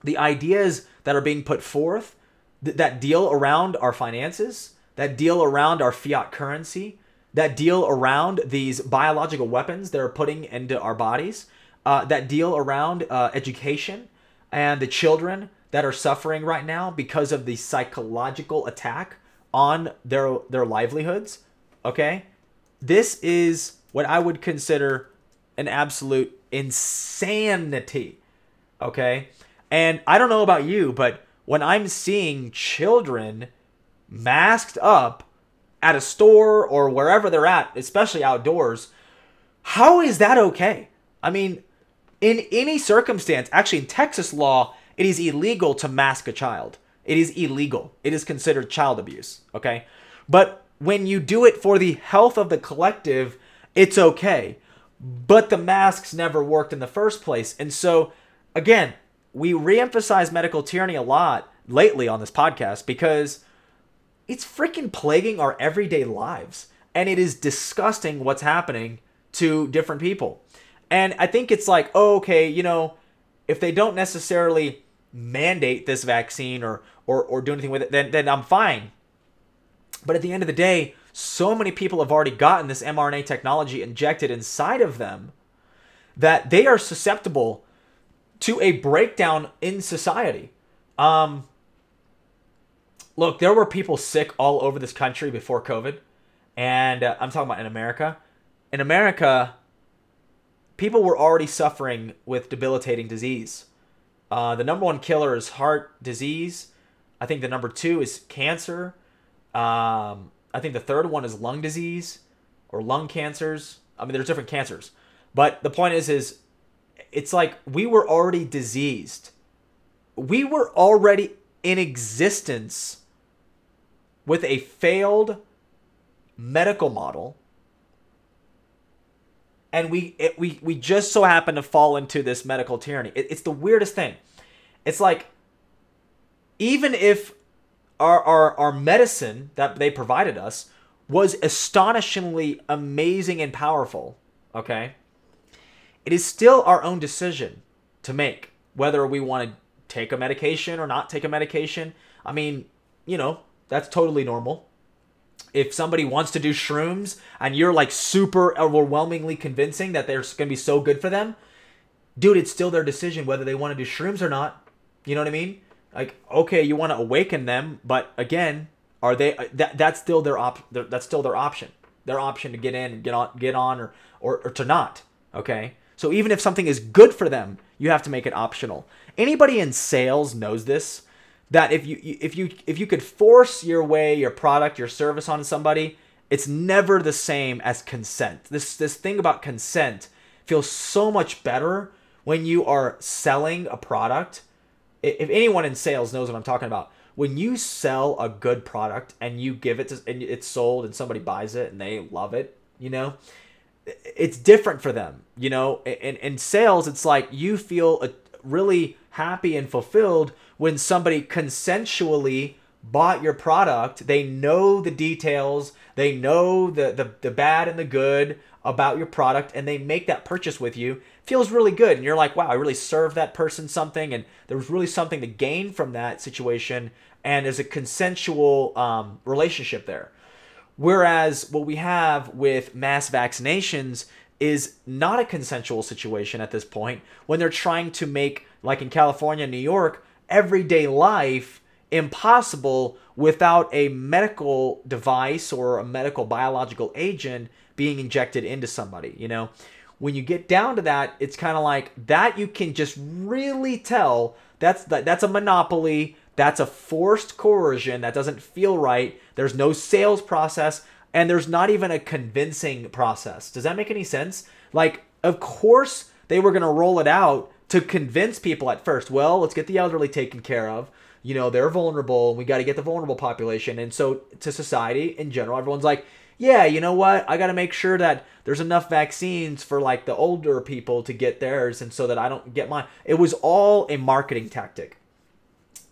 the ideas that are being put forth, th- that deal around our finances, that deal around our fiat currency, that deal around these biological weapons that are putting into our bodies, uh, that deal around uh, education and the children that are suffering right now because of the psychological attack on their their livelihoods. Okay, this is what I would consider an absolute insanity. Okay, and I don't know about you, but when I'm seeing children masked up at a store or wherever they're at, especially outdoors, how is that okay? I mean, in any circumstance, actually in Texas law, it is illegal to mask a child. It is illegal. It is considered child abuse, okay? But when you do it for the health of the collective, it's okay. But the masks never worked in the first place. And so, again, we reemphasize medical tyranny a lot lately on this podcast because it's freaking plaguing our everyday lives. And it is disgusting what's happening to different people. And I think it's like, oh, okay, you know, if they don't necessarily mandate this vaccine or or, or do anything with it, then then I'm fine. But at the end of the day, so many people have already gotten this mRNA technology injected inside of them that they are susceptible to a breakdown in society. Um, look, there were people sick all over this country before COVID, and uh, I'm talking about in America. In America, people were already suffering with debilitating disease. Uh, the number one killer is heart disease. I think the number two is cancer. Um, I think the third one is lung disease or lung cancers. I mean, there's different cancers, but the point is, is it's like we were already diseased. We were already in existence with a failed medical model. And we it, we we just so happen to fall into this medical tyranny. It, it's the weirdest thing. It's like even if our, our our medicine that they provided us was astonishingly amazing and powerful okay it is still our own decision to make whether we want to take a medication or not take a medication. I mean you know that's totally normal. If somebody wants to do shrooms and you're like super overwhelmingly convincing that they're going to be so good for them, dude, it's still their decision whether they want to do shrooms or not. You know what I mean? Like, okay, you want to awaken them, but again, are they uh, that that's still their op that's still their option. Their option to get in and get on get on or, or or to not. Okay? So even if something is good for them, you have to make it optional. Anybody in sales knows this that if you if you if you could force your way your product your service on somebody it's never the same as consent. This this thing about consent feels so much better when you are selling a product. If anyone in sales knows what i'm talking about when you sell a good product and you give it to and it's sold and somebody buys it and they love it you know it's different for them you know. In, in sales it's like you feel a, really happy and fulfilled when somebody consensually bought your product. They know the details, they know the, the, the bad and the good about your product, and they make that purchase with you. Feels really good. And you're like, wow, I really served that person something, and there was really something to gain from that situation. And there's a consensual um, relationship there. Whereas what we have with mass vaccinations is not a consensual situation at this point when they're trying to make, like in California, New York, everyday life impossible without a medical device or a medical biological agent being injected into somebody. You know, when you get down to that, it's kind of like that you can just really tell that's that, that's a monopoly. That's a forced coercion that doesn't feel right. There's no sales process and there's not even a convincing process. Does that make any sense? Like, of course, they were going to roll it out to convince people at first. Well, let's get the elderly taken care of. You know, they're vulnerable and we got to get the vulnerable population. And so, to society in general, everyone's like, yeah, you know what? I got to make sure that there's enough vaccines for like the older people to get theirs and so that I don't get mine. It was all a marketing tactic.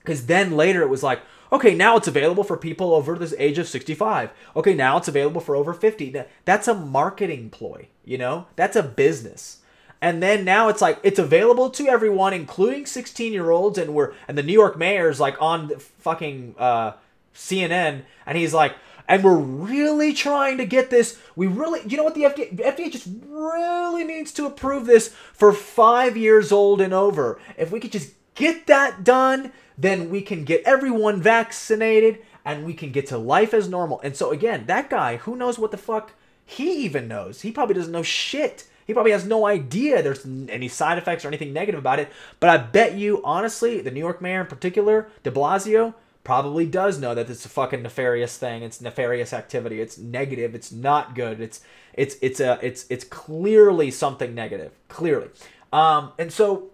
Because then later it was like, okay, now it's available for people over this age of 65. Okay, now it's available for over 50. That's a marketing ploy, you know? That's a business. And then now it's like it's available to everyone, including 16 year olds, and we're and the New York mayor's like on fucking uh, CNN, and he's like, and we're really trying to get this. We really, you know what the FDA, FDA just really needs to approve this for five years old and over. If we could just get that done, then we can get everyone vaccinated and we can get to life as normal. And so again, that guy, who knows what the fuck he even knows? He probably doesn't know shit. He probably has no idea there's any side effects or anything negative about it. But I bet you, honestly, the New York mayor in particular, de Blasio, probably does know that it's a fucking nefarious thing. It's nefarious activity. It's negative. It's not good. It's it's it's a it's it's clearly something negative. Clearly. Um, and so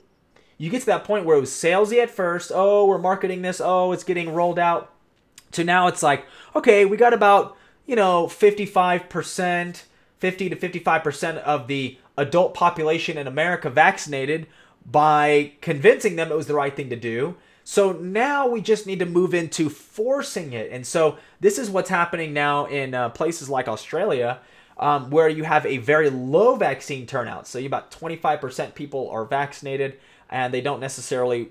you get to that point where it was salesy at first. Oh, we're marketing this. Oh, it's getting rolled out. To now it's like, okay, we got about, you know, 55%, 50 to 55% of the adult population in America vaccinated by convincing them it was the right thing to do. So now we just need to move into forcing it. And so this is what's happening now in uh, places like Australia, um, where you have a very low vaccine turnout. So about 25% people are vaccinated and they don't necessarily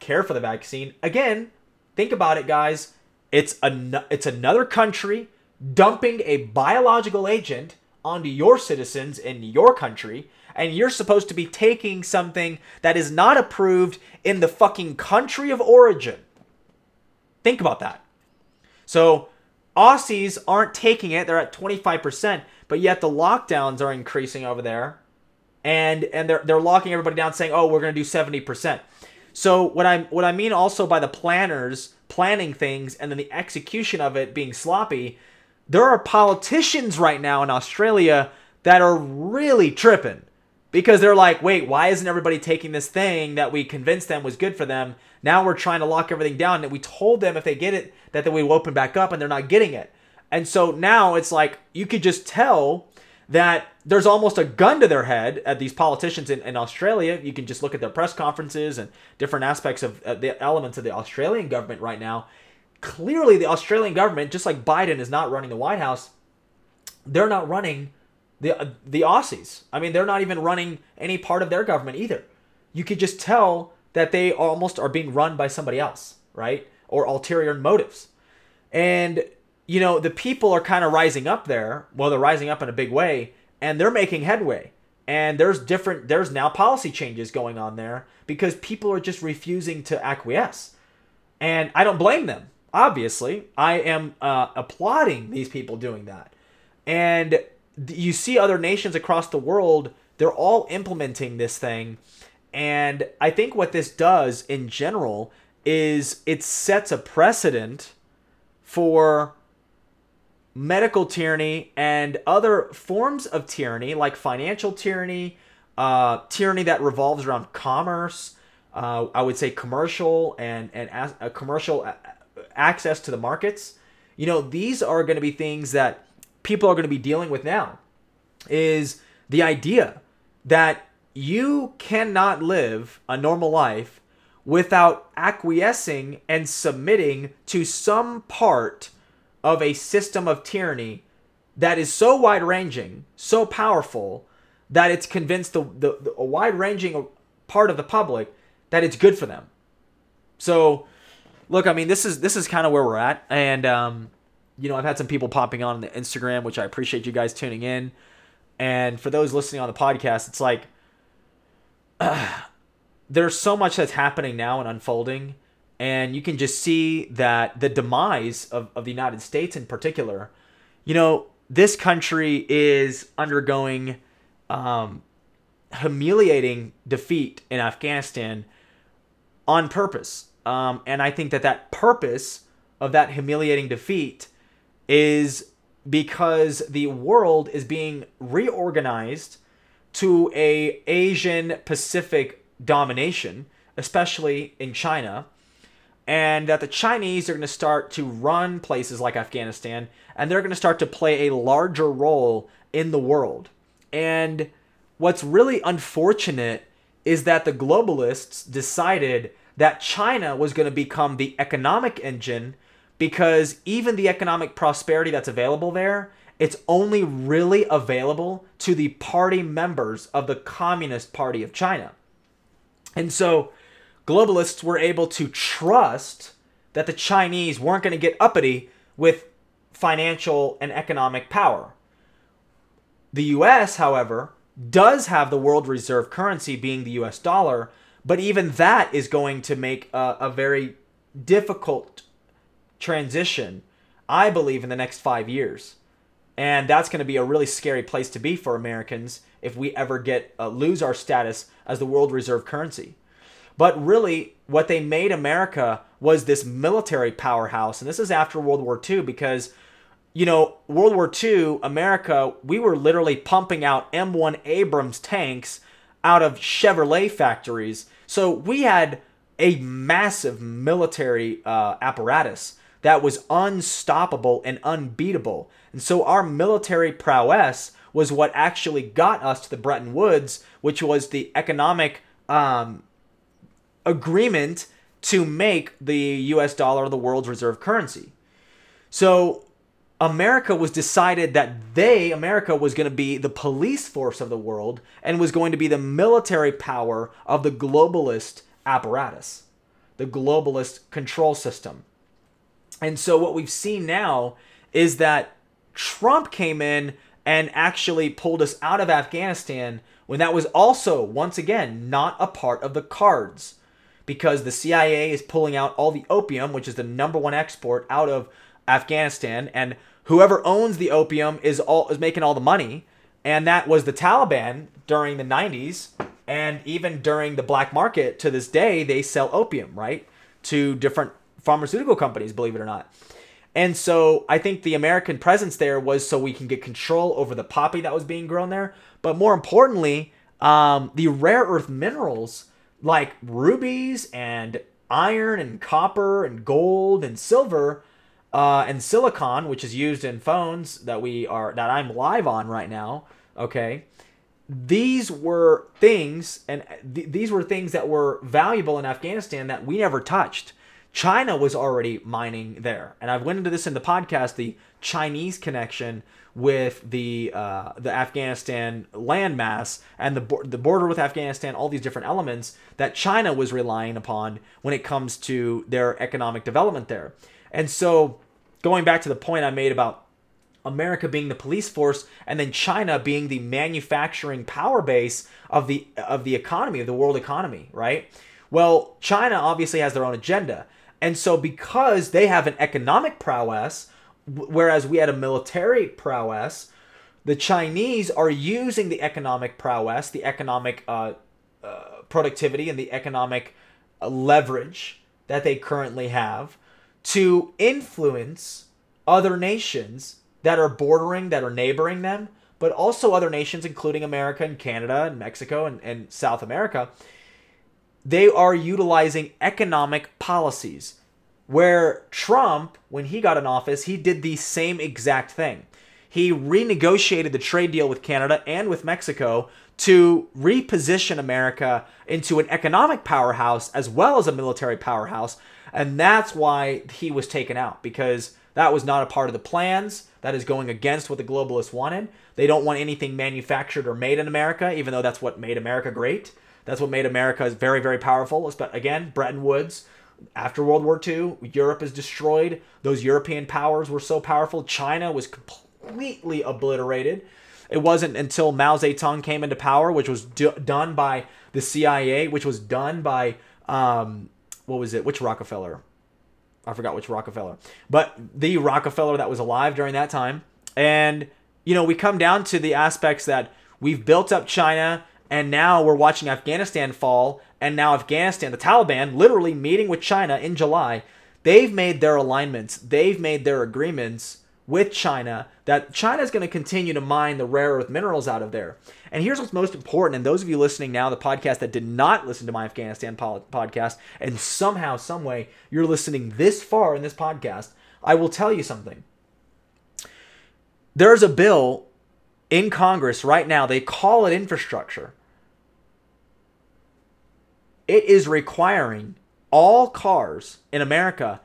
care for the vaccine. Again, think about it, guys. It's an, it's another country dumping a biological agent onto your citizens in your country and you're supposed to be taking something that is not approved in the fucking country of origin. Think about that. So, Aussies aren't taking it, they're at 25%, but yet the lockdowns are increasing over there. And and they're they're locking everybody down saying, "Oh, we're going to do 70%." So, what I what I mean also by the planners planning things and then the execution of it being sloppy, there are politicians right now in Australia that are really tripping because they're like, wait, why isn't everybody taking this thing that we convinced them was good for them? Now we're trying to lock everything down. And we told them if they get it, that then we will open back up, and they're not getting it. And so now it's like you could just tell that there's almost a gun to their head at these politicians in, in Australia. You can just look at their press conferences and different aspects of uh, the elements of the Australian government right now. Clearly, the Australian government, just like Biden is not running the White House, they're not running the uh, the Aussies. I mean, they're not even running any part of their government either. You could just tell that they almost are being run by somebody else, right? Or ulterior motives. And you know, the people are kind of rising up there. Well, they're rising up in a big way, and they're making headway. And there's different there's now policy changes going on there because people are just refusing to acquiesce. And I don't blame them. Obviously, I am uh, applauding these people doing that. And you see other nations across the world, they're all implementing this thing. And I think what this does in general is it sets a precedent for medical tyranny and other forms of tyranny, like financial tyranny, uh, tyranny that revolves around commerce. Uh, I would say commercial and and as, uh, commercial access to the markets. You know, these are going to be things that people are going to be dealing with now is the idea that you cannot live a normal life without acquiescing and submitting to some part of a system of tyranny that is so wide ranging, so powerful, that it's convinced the, the, the a wide ranging part of the public that it's good for them. So, look, I mean, this is this is kind of where we're at, and um, you know, I've had some people popping on the Instagram, which I appreciate you guys tuning in. And for those listening on the podcast, it's like uh, there's so much that's happening now and unfolding. And you can just see that the demise of, of the United States in particular, you know, this country is undergoing um, humiliating defeat in Afghanistan on purpose. Um, and I think that that purpose of that humiliating defeat is because the world is being reorganized to a Asian Pacific domination, especially in China, and that the Chinese are going to start to run places like Afghanistan and they're going to start to play a larger role in the world. And what's really unfortunate is that the globalists decided that China was going to become the economic engine because even the economic prosperity that's available there, it's only really available to the party members of the Communist Party of China. And so globalists were able to trust that the Chinese weren't going to get uppity with financial and economic power. The US, however, does have the world reserve currency being the US dollar, but even that is going to make a, a very difficult transition, I believe, in the next five years. And that's going to be a really scary place to be for Americans if we ever get uh, lose our status as the world reserve currency. But really, what they made America was this military powerhouse. And this is after World War II because, you know, World War II, America, we were literally pumping out M1 Abrams tanks out of Chevrolet factories. So we had a massive military uh, apparatus that was unstoppable and unbeatable. And so our military prowess was what actually got us to the Bretton Woods, which was the economic um, agreement to make the US dollar the world's reserve currency. So America was decided that they, America, was going to be the police force of the world and was going to be the military power of the globalist apparatus, the globalist control system. And so what we've seen now is that Trump came in and actually pulled us out of Afghanistan when that was also, once again, not a part of the cards because the CIA is pulling out all the opium, which is the number one export out of Afghanistan, and whoever owns the opium is all is making all the money, and that was the Taliban during the 90s, and even during the black market to this day, they sell opium right to different pharmaceutical companies, believe it or not. And so I think the American presence there was so we can get control over the poppy that was being grown there, but more importantly, um, the rare earth minerals like rubies and iron and copper and gold and silver uh, and silicon, which is used in phones that we are that I'm live on right now. Okay, these were things, and th- these were things that were valuable in Afghanistan that we never touched. China was already mining there, and I've went into this in the podcast, the Chinese connection with the uh, the Afghanistan landmass and the the border with Afghanistan, all these different elements that China was relying upon when it comes to their economic development there. And so, going back to the point I made about America being the police force and then China being the manufacturing power base of the of the economy of the world economy, right? Well, China obviously has their own agenda. And so because they have an economic prowess, whereas we had a military prowess, the Chinese are using the economic prowess, the economic uh, uh, productivity, and the economic uh, leverage that they currently have to influence other nations that are bordering, that are neighboring them, but also other nations, including America and Canada and Mexico and, and South America. They are utilizing economic policies where Trump, when he got in office, he did the same exact thing. He renegotiated the trade deal with Canada and with Mexico to reposition America into an economic powerhouse as well as a military powerhouse. And that's why he was taken out because that was not a part of the plans. That is going against what the globalists wanted. They don't want anything manufactured or made in America, even though that's what made America great. That's what made America very, very powerful. But Again, Bretton Woods, after World War II, Europe is destroyed. Those European powers were so powerful. China was completely obliterated. It wasn't until Mao Zedong came into power, which was do- done by the CIA, which was done by um, what was it? Which Rockefeller? I forgot which Rockefeller, but the Rockefeller that was alive during that time. And you know, we come down to the aspects that we've built up China and now we're watching Afghanistan fall, and now Afghanistan, the Taliban, literally meeting with China in July. They've made their alignments, they've made their agreements with China that China is going to continue to mine the rare earth minerals out of there. And here's what's most important. And those of you listening now, the podcast that did not listen to my Afghanistan podcast, and somehow, some way, you're listening this far in this podcast, I will tell you something. There's a bill in Congress right now. They call it infrastructure. It is requiring all cars in America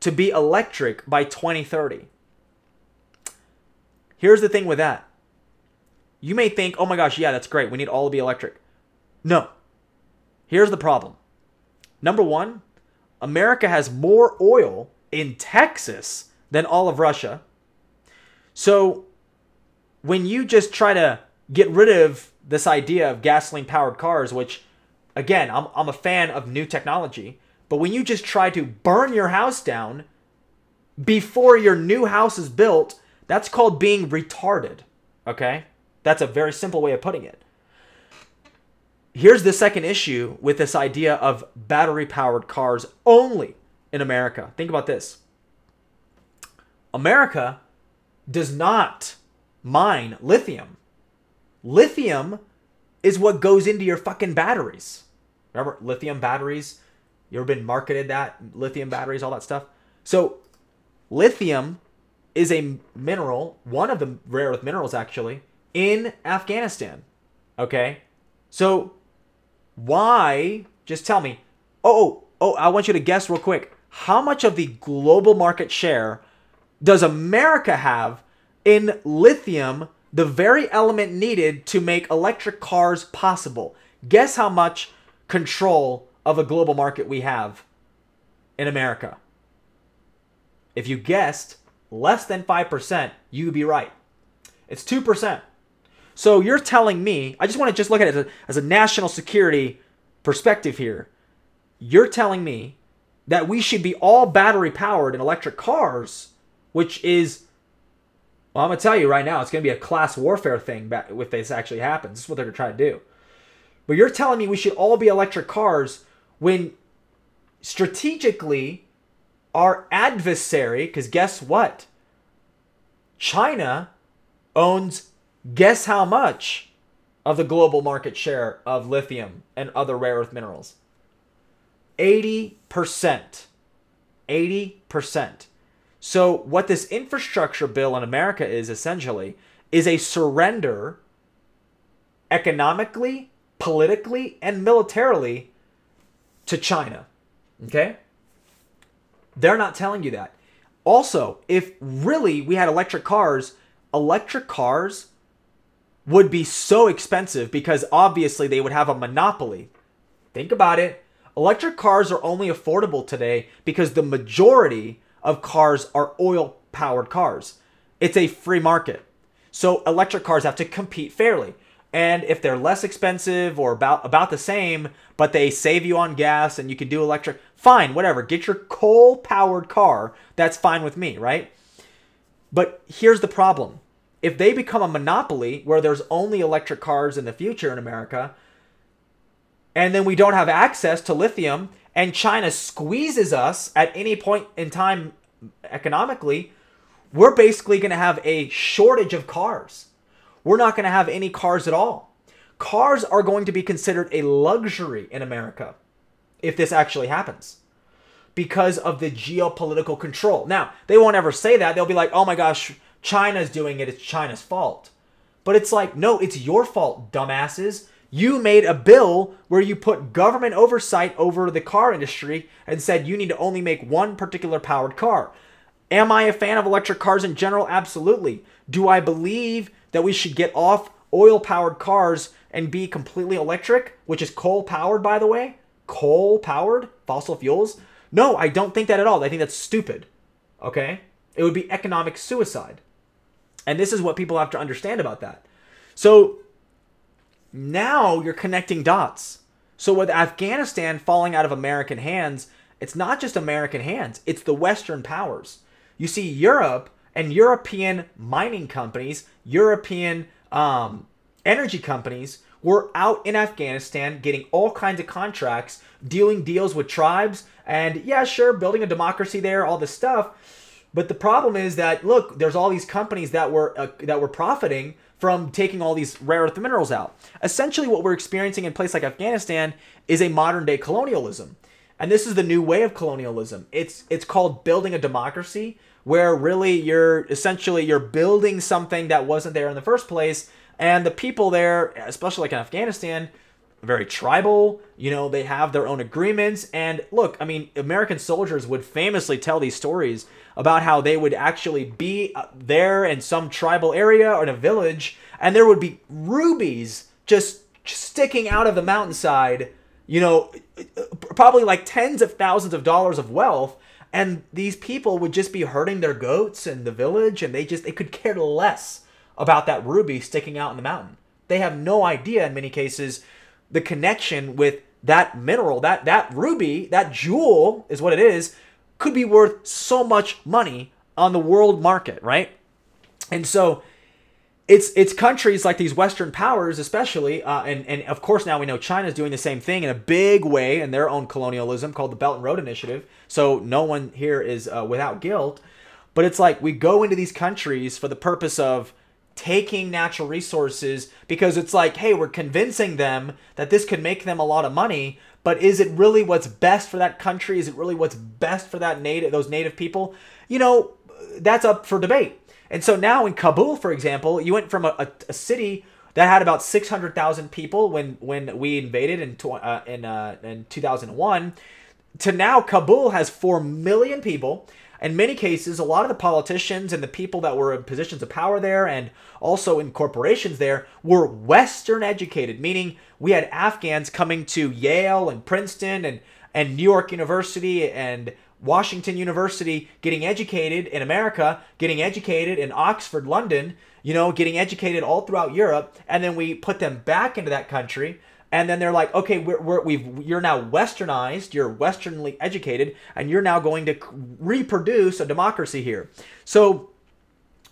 to be electric by 2030. Here's the thing with that. You may think, oh my gosh, yeah, that's great. We need all to be electric. No. Here's the problem. Number one, America has more oil in Texas than all of Russia. So when you just try to get rid of this idea of gasoline powered cars, which again, I'm, I'm a fan of new technology, but when you just try to burn your house down before your new house is built, that's called being retarded. Okay? That's a very simple way of putting it. Here's the second issue with this idea of battery powered cars only in America. Think about this America does not mine lithium. Lithium is what goes into your fucking batteries. Remember lithium batteries? You ever been marketed that? Lithium batteries, all that stuff. So, lithium is a mineral, one of the rare earth minerals actually, in Afghanistan. Okay? So, why? Just tell me. Oh, oh, oh, I want you to guess real quick. How much of the global market share does America have in lithium, the very element needed to make electric cars possible? Guess how much control of a global market we have in America? If you guessed, less than 5%, you'd be right. It's 2%. So you're telling me, I just want to just look at it as a, as a national security perspective here. You're telling me that we should be all battery powered in electric cars, which is, well, I'm going to tell you right now, it's going to be a class warfare thing if this actually happens. This is what they're going to try to do. But you're telling me we should all be electric cars when strategically our adversary, because guess what? China owns guess how much of the global market share of lithium and other rare earth minerals? 80%. 80%. So, what this infrastructure bill in America is essentially is a surrender economically, politically, and militarily to China. Okay? They're not telling you that. Also, if really we had electric cars, electric cars would be so expensive because obviously they would have a monopoly. Think about it. Electric cars are only affordable today because the majority of cars are oil powered cars. It's a free market. So electric cars have to compete fairly. And if they're less expensive or about about the same, but they save you on gas and you can do electric, fine, whatever. Get your coal powered car. That's fine with me, right? But here's the problem. If they become a monopoly where there's only electric cars in the future in America, and then we don't have access to lithium, and China squeezes us at any point in time economically, we're basically going to have a shortage of cars we're not going to have any cars at all. Cars are going to be considered a luxury in America if this actually happens because of the geopolitical control. Now, they won't ever say that. They'll be like, oh my gosh, China's doing it. It's China's fault. But it's like, no, it's your fault, dumbasses. You made a bill where you put government oversight over the car industry and said you need to only make one particular powered car. Am I a fan of electric cars in general? Absolutely. Do I believe that we should get off oil powered cars and be completely electric, which is coal powered, by the way? Coal powered? Fossil fuels? No, I don't think that at all. I think that's stupid. Okay? It would be economic suicide. And this is what people have to understand about that. So now you're connecting dots. So with Afghanistan falling out of American hands, it's not just American hands, it's the Western powers. You see, Europe and European mining companies, European um, energy companies were out in Afghanistan getting all kinds of contracts, dealing deals with tribes, and yeah, sure, building a democracy there, all this stuff. But the problem is that look, there's all these companies that were uh, that were profiting from taking all these rare earth minerals out. Essentially, what we're experiencing in places like Afghanistan is a modern day colonialism. And this is the new way of colonialism. It's it's called building a democracy where really you're essentially you're building something that wasn't there in the first place and the people there, especially like in Afghanistan, very tribal, you know, they have their own agreements and look, I mean, American soldiers would famously tell these stories about how they would actually be uh, there in some tribal area or in a village and there would be rubies just sticking out of the mountainside you know, probably like tens of thousands of dollars of wealth. And these people would just be herding their goats in the village and they just, they could care less about that ruby sticking out in the mountain. They have no idea in many cases the connection with that mineral, that, that ruby, that jewel is what it is, could be worth so much money on the world market, right? And so it's it's countries like these Western powers, especially, uh, and and of course now we know China's doing the same thing in a big way in their own colonialism called the Belt and Road Initiative. So no one here is uh, without guilt, but it's like we go into these countries for the purpose of taking natural resources because it's like, hey, we're convincing them that this could make them a lot of money, but is it really what's best for that country? Is it really what's best for that native those native people? You know, that's up for debate. And so now in Kabul, for example, you went from a, a, a city that had about 600,000 people when when we invaded in tw- uh, in uh, in 2001 to now Kabul has 4 million people. In many cases, a lot of the politicians and the people that were in positions of power there and also in corporations there were Western educated, meaning we had Afghans coming to Yale and Princeton and, and New York University and Washington University, getting educated in America, getting educated in Oxford, London, you know, getting educated all throughout Europe, and then we put them back into that country, and then they're like, okay, we're, we're we've you're now westernized, you're westernly educated, and you're now going to reproduce a democracy here. So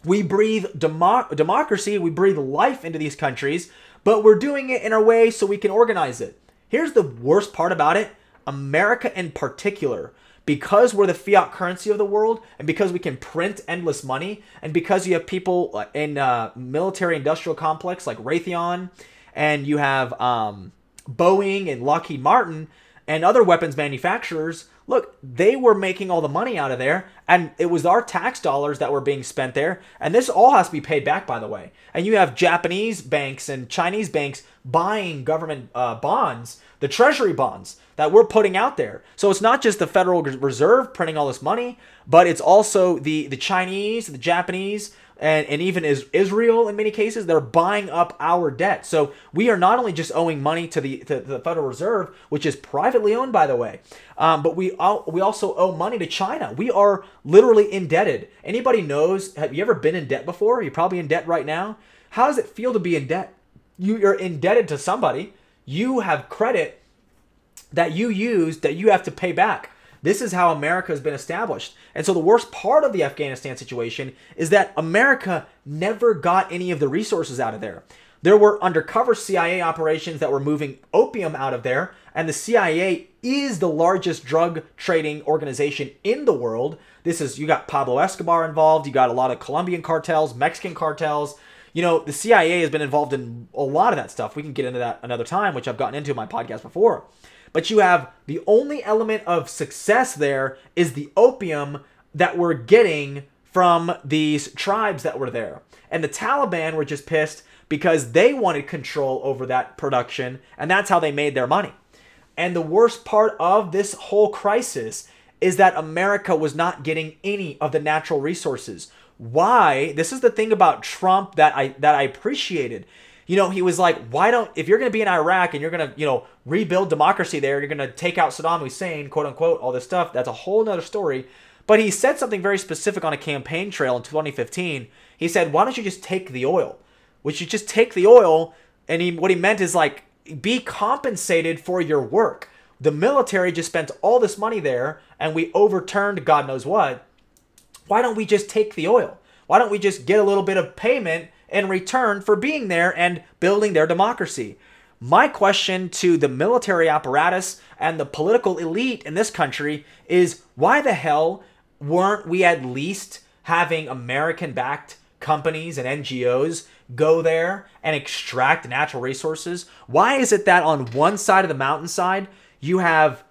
we breathe demo- democracy, we breathe life into these countries, but we're doing it in a way so we can organize it. Here's the worst part about it America in particular because we're the fiat currency of the world and because we can print endless money and because you have people in uh, military industrial complex like Raytheon and you have um, Boeing and Lockheed Martin and other weapons manufacturers. Look they were making all the money out of there and it was our tax dollars that were being spent there. And this all has to be paid back by the way. And you have japanese banks and chinese banks buying government uh, bonds the treasury bonds that we're putting out there. So it's not just the Federal Reserve printing all this money, but it's also the the Chinese, the Japanese, and, and even is Israel in many cases, they're buying up our debt. So we are not only just owing money to the to the Federal Reserve, which is privately owned, by the way, um, but we all, we also owe money to China. We are literally indebted. Anybody knows? Have you ever been in debt before? You're probably in debt right now. How does it feel to be in debt? You, you're indebted to somebody. You have credit that you use that you have to pay back. This is how America has been established. And so the worst part of the Afghanistan situation is that America never got any of the resources out of there. There were undercover CIA operations that were moving opium out of there, and the CIA is the largest drug trading organization in the world. This is you got Pablo Escobar involved, you got a lot of Colombian cartels, Mexican cartels. You know, the CIA has been involved in a lot of that stuff. We can get into that another time, which I've gotten into in my podcast before. But you have the only element of success there is the opium that we're getting from these tribes that were there. And the Taliban were just pissed because they wanted control over that production, and that's how they made their money. And the worst part of this whole crisis is that America was not getting any of the natural resources. Why? This is the thing about Trump that I that I appreciated you know, he was like, why don't, if you're going to be in Iraq and you're going to, you know, rebuild democracy there, you're going to take out Saddam Hussein, quote unquote, all this stuff, that's a whole nother story. But he said something very specific on a campaign trail in 2015. He said, why don't you just take the oil? Would you just take the oil? And he, what he meant is like, be compensated for your work. The military just spent all this money there and we overturned God knows what. Why don't we just take the oil? Why don't we just get a little bit of payment in return for being there and building their democracy. My question to the military apparatus and the political elite in this country is why the hell weren't we at least having American backed companies and NGOs go there and extract natural resources? Why is it that on one side of the mountainside you have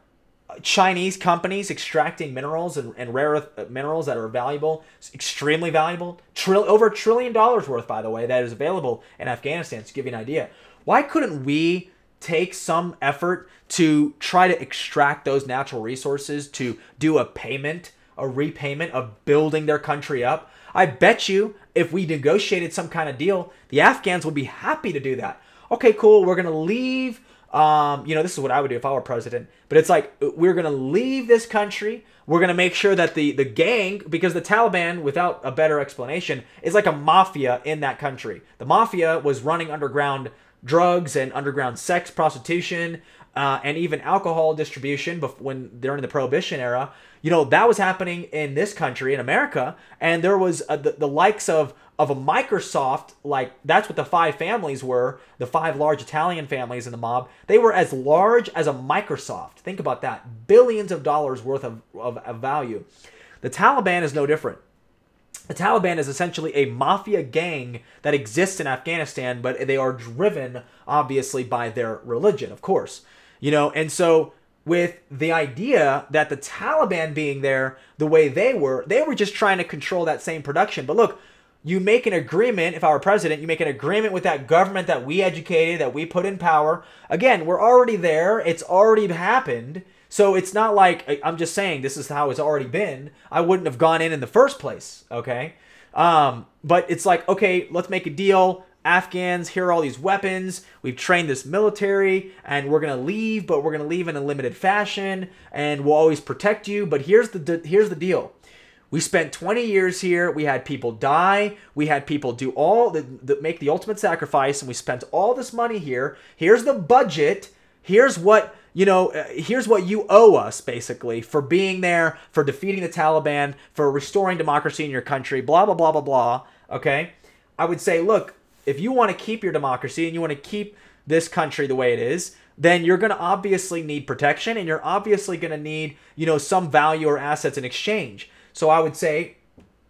Chinese companies extracting minerals and, and rare earth uh, minerals that are valuable, extremely valuable, over a trillion dollars worth, by the way, that is available in Afghanistan, to give you an idea. Why couldn't we take some effort to try to extract those natural resources to do a payment, a repayment of building their country up? I bet you if we negotiated some kind of deal, the Afghans would be happy to do that. Okay, cool, we're going to leave um, you know, this is what I would do if I were president. But it's like we're gonna leave this country. We're gonna make sure that the the gang, because the Taliban, without a better explanation, is like a mafia in that country. The mafia was running underground drugs and underground sex, prostitution, uh, and even alcohol distribution. When during the Prohibition era, you know that was happening in this country in America, and there was uh, the, the likes of of a Microsoft, like that's what the five families were, the five large Italian families in the mob, they were as large as a Microsoft. Think about that. Billions of dollars worth of, of, of value. The Taliban is no different. The Taliban is essentially a mafia gang that exists in Afghanistan, but they are driven, obviously, by their religion, of course. You know, and so with the idea that the Taliban being there the way they were, they were just trying to control that same production. But look, you make an agreement, if I were president, you make an agreement with that government that we educated, that we put in power. Again, we're already there, it's already happened. So it's not like I'm just saying this is how it's already been. I wouldn't have gone in in the first place, okay? Um, but it's like, okay, let's make a deal. Afghans, here are all these weapons. We've trained this military, and we're gonna leave, but we're gonna leave in a limited fashion, and we'll always protect you. But here's the here's the deal: we spent 20 years here. We had people die. We had people do all the make the ultimate sacrifice, and we spent all this money here. Here's the budget. Here's what you know. Uh, here's what you owe us basically for being there, for defeating the Taliban, for restoring democracy in your country. Blah blah blah blah blah. Okay, I would say, look, if you want to keep your democracy and you want to keep this country the way it is, then you're going to obviously need protection and you're obviously going to need, you know, some value or assets in exchange. So I would say,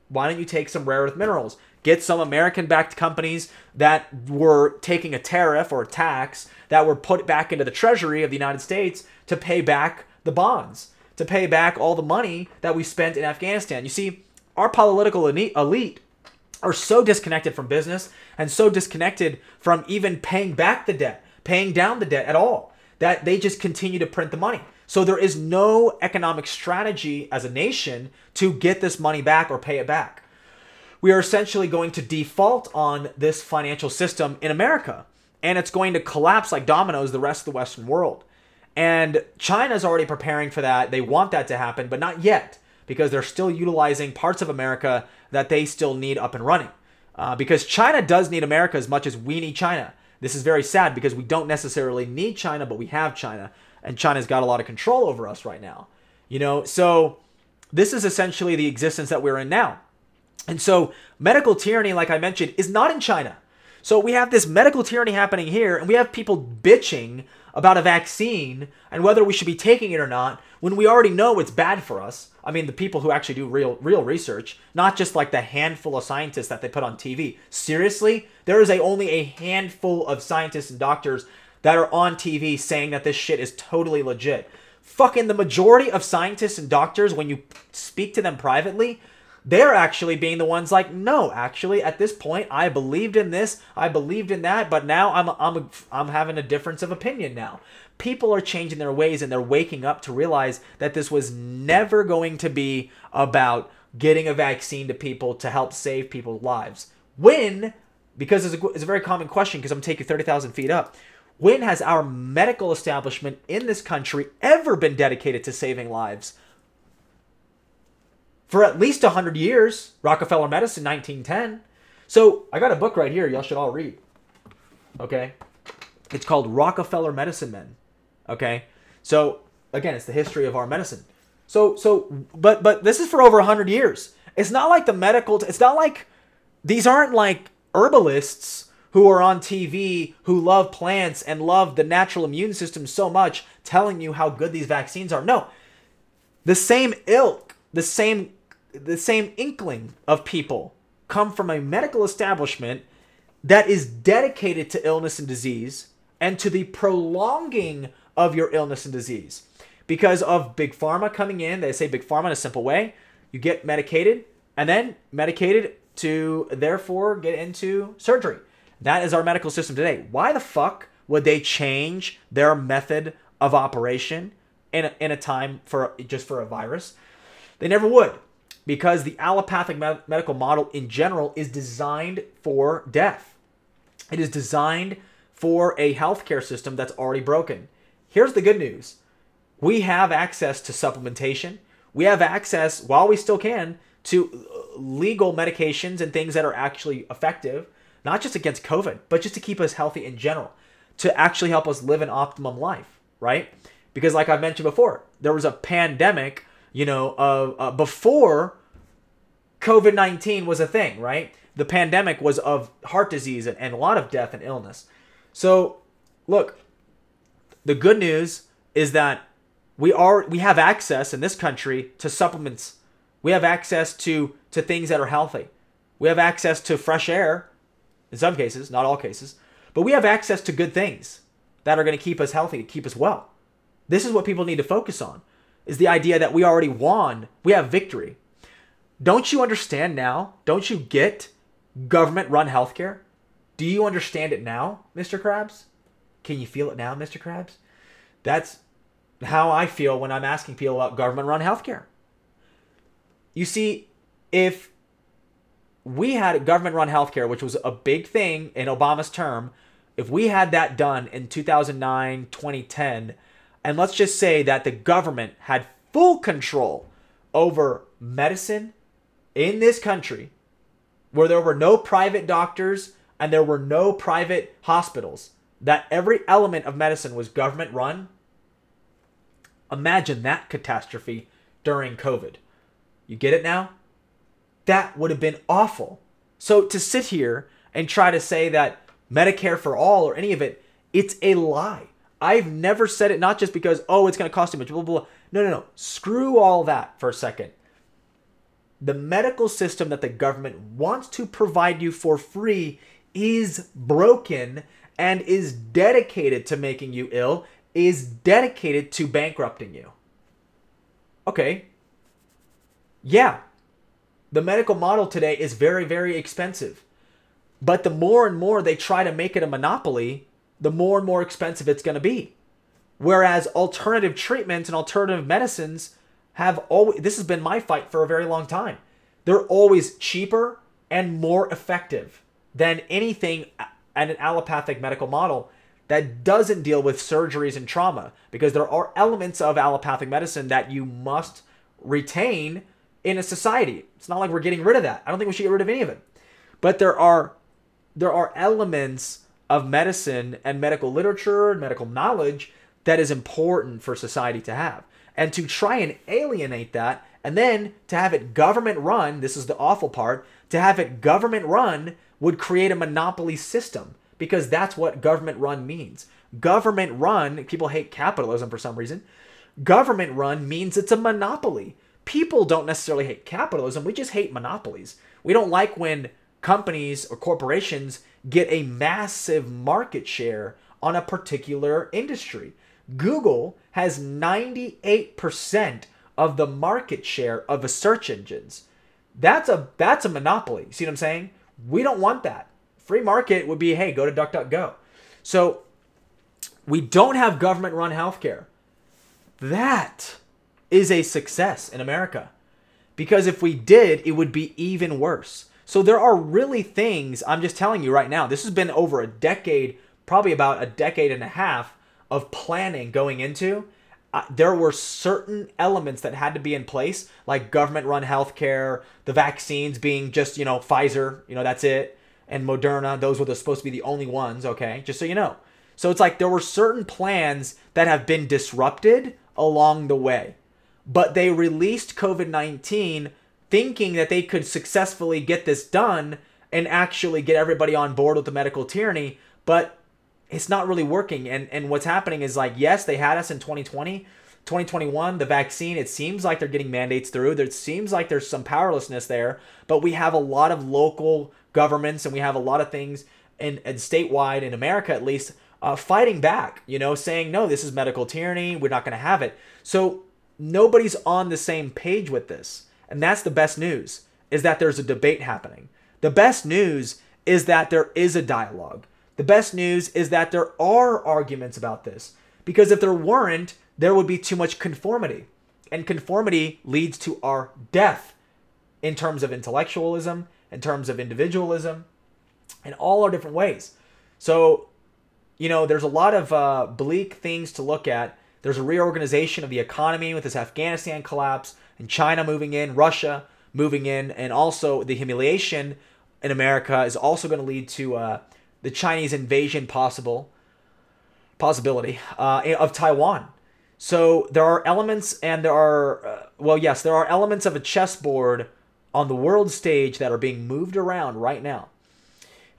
why don't you take some rare earth minerals? Get some American backed companies that were taking a tariff or a tax that were put back into the treasury of the United States to pay back the bonds, to pay back all the money that we spent in Afghanistan. You see, our political elite are so disconnected from business and so disconnected from even paying back the debt, paying down the debt at all, that they just continue to print the money. So there is no economic strategy as a nation to get this money back or pay it back. We are essentially going to default on this financial system in America, and it's going to collapse like dominoes the rest of the Western world. And China's already preparing for that. They want that to happen, but not yet because they're still utilizing parts of America that they still need up and running. Uh, because China does need America as much as we need China. This is very sad because we don't necessarily need China, but we have China and China's got a lot of control over us right now. You know, so this is essentially the existence that we're in now. And so medical tyranny, like I mentioned, is not in China. So we have this medical tyranny happening here, and we have people bitching about a vaccine and whether we should be taking it or not when we already know it's bad for us. I mean, the people who actually do real real research, not just like the handful of scientists that they put on TV. Seriously, there is a only a handful of scientists and doctors that are on TV saying that this shit is totally legit. Fucking the majority of scientists and doctors, when you speak to them privately, they're actually being the ones like, no, actually, at this point, I believed in this, I believed in that, but now I'm I'm I'm having a difference of opinion now. People are changing their ways and they're waking up to realize that this was never going to be about getting a vaccine to people to help save people's lives. When, because it's a, it's a very common question, because I'm taking 30,000 feet up. When has our medical establishment in this country ever been dedicated to saving lives? For at least 100 years, Rockefeller Medicine, 1910. So I got a book right here, y'all should all read. Okay? It's called Rockefeller Medicine Men. Okay? So again, it's the history of our medicine. So so but but this is for over 100 years. It's not like the medical it's not like these aren't like herbalists who are on TV who love plants and love the natural immune system so much telling you how good these vaccines are. No. The same ilk, the same the same inkling of people come from a medical establishment that is dedicated to illness and disease and to the prolonging of your illness and disease. Because of big pharma coming in, they say big pharma in a simple way, you get medicated and then medicated to therefore get into surgery. That is our medical system today. Why the fuck would they change their method of operation in a, in a time for just for a virus? They never would because the allopathic med- medical model in general is designed for death. It is designed for a healthcare system that's already broken. Here's the good news we have access to supplementation. We have access, while we still can, to uh, legal medications and things that are actually effective, not just against COVID, but just to keep us healthy in general, to actually help us live an optimum life, right? Because, like I mentioned before, there was a pandemic, you know, uh, uh, before COVID 19 was a thing, right? The pandemic was of heart disease and, and a lot of death and illness. So, look, the good news is that we are we have access in this country to supplements we have access to to things that are healthy. We have access to fresh air in some cases, not all cases, but we have access to good things that are going to keep us healthy, keep us well. This is what people need to focus on. Is the idea that we already won, we have victory. Don't you understand now? Don't you get government run healthcare? Do you understand it now, Mr. Krabs? Can you feel it now, Mr. Krabs? That's how I feel when I'm asking people about government run healthcare. You see, if we had government run healthcare, which was a big thing in Obama's term, if we had that done in 2009, 2010, and let's just say that the government had full control over medicine in this country, where there were no private doctors and there were no private hospitals, that every element of medicine was government run, imagine that catastrophe during COVID. You get it now? That would have been awful. So to sit here and try to say that Medicare for all or any of it, it's a lie. I've never said it not just because, oh, it's going to cost too much, blah, blah, blah. No, no, no. Screw all that for a second. The medical system that the government wants to provide you for free is broken and is dedicated to making you ill, is dedicated to bankrupting you. Okay, yeah, the medical model today is very, very expensive. But the more and more they try to make it a monopoly, the more and more expensive it's going to be. Whereas alternative treatments and alternative medicines have always, this has been my fight for a very long time. They're always cheaper and more effective than anything at an allopathic medical model that doesn't deal with surgeries and trauma because there are elements of allopathic medicine that you must retain in a society. It's not like we're getting rid of that. I don't think we should get rid of any of it. But there are there are elements of medicine and medical literature and medical knowledge that is important for society to have. And to try and alienate that and then to have it government run, this is the awful part, to have it government run would create a monopoly system because that's what government run means. Government run, people hate capitalism for some reason. Government run means it's a monopoly people don't necessarily hate capitalism, we just hate monopolies. We don't like when companies or corporations get a massive market share on a particular industry. Google has 98% of the market share of the search engines. That's a that's a monopoly. See what I'm saying? We don't want that. Free market would be hey, go to DuckDuckGo. So we don't have government run healthcare. That is a success in America. Because if we did, it would be even worse. So there are really things, I'm just telling you right now, this has been over a decade, probably about a decade and a half of planning going into. Uh, there were certain elements that had to be in place, like government run healthcare, the vaccines being just, you know, Pfizer, you know, that's it, and Moderna, those were the, supposed to be the only ones, okay? Just so you know. So it's like there were certain plans that have been disrupted along the way but they released COVID 19 thinking that they could successfully get this done and actually get everybody on board with the medical tyranny, but it's not really working. And and what's happening is like, yes, they had us in 2020. 2021, the vaccine, it seems like they're getting mandates through. There seems like there's some powerlessness there, but we have a lot of local governments and we have a lot of things and, and statewide in America at least uh, fighting back, you know, saying, no, this is medical tyranny. We're not going to have it. So nobody's on the same page with this. And that's the best news is that there's a debate happening. The best news is that there is a dialogue. The best news is that there are arguments about this. Because if there weren't, there would be too much conformity. And conformity leads to our death in terms of intellectualism, in terms of individualism, in all our different ways. So, you know, there's a lot of uh, bleak things to look at. There's a reorganization of the economy with this Afghanistan collapse and China moving in, Russia moving in, and also the humiliation in America is also going to lead to uh, the Chinese invasion possible possibility uh, of Taiwan. So there are elements, and there are uh, well, yes, there are elements of a chessboard on the world stage that are being moved around right now.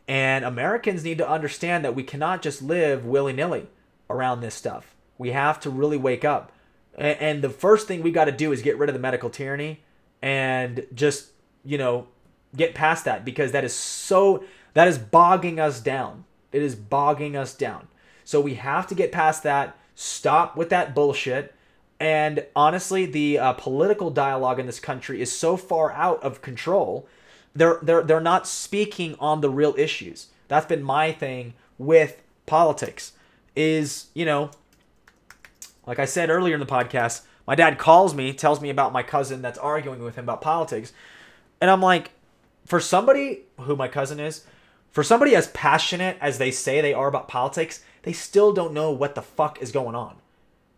And Americans need to understand that we cannot just live willy nilly around this stuff. We have to really wake up. And the first thing we got to do is get rid of the medical tyranny and just, you know, get past that because that is so, that is bogging us down. It is bogging us down. So we have to get past that, stop with that bullshit. And honestly, the uh, political dialogue in this country is so far out of control. They're, they're, they're not speaking on the real issues. That's been my thing with politics is, you know, like I said earlier in the podcast, my dad calls me, tells me about my cousin that's arguing with him about politics. And I'm like, for somebody who my cousin is, for somebody as passionate as they say they are about politics, they still don't know what the fuck is going on.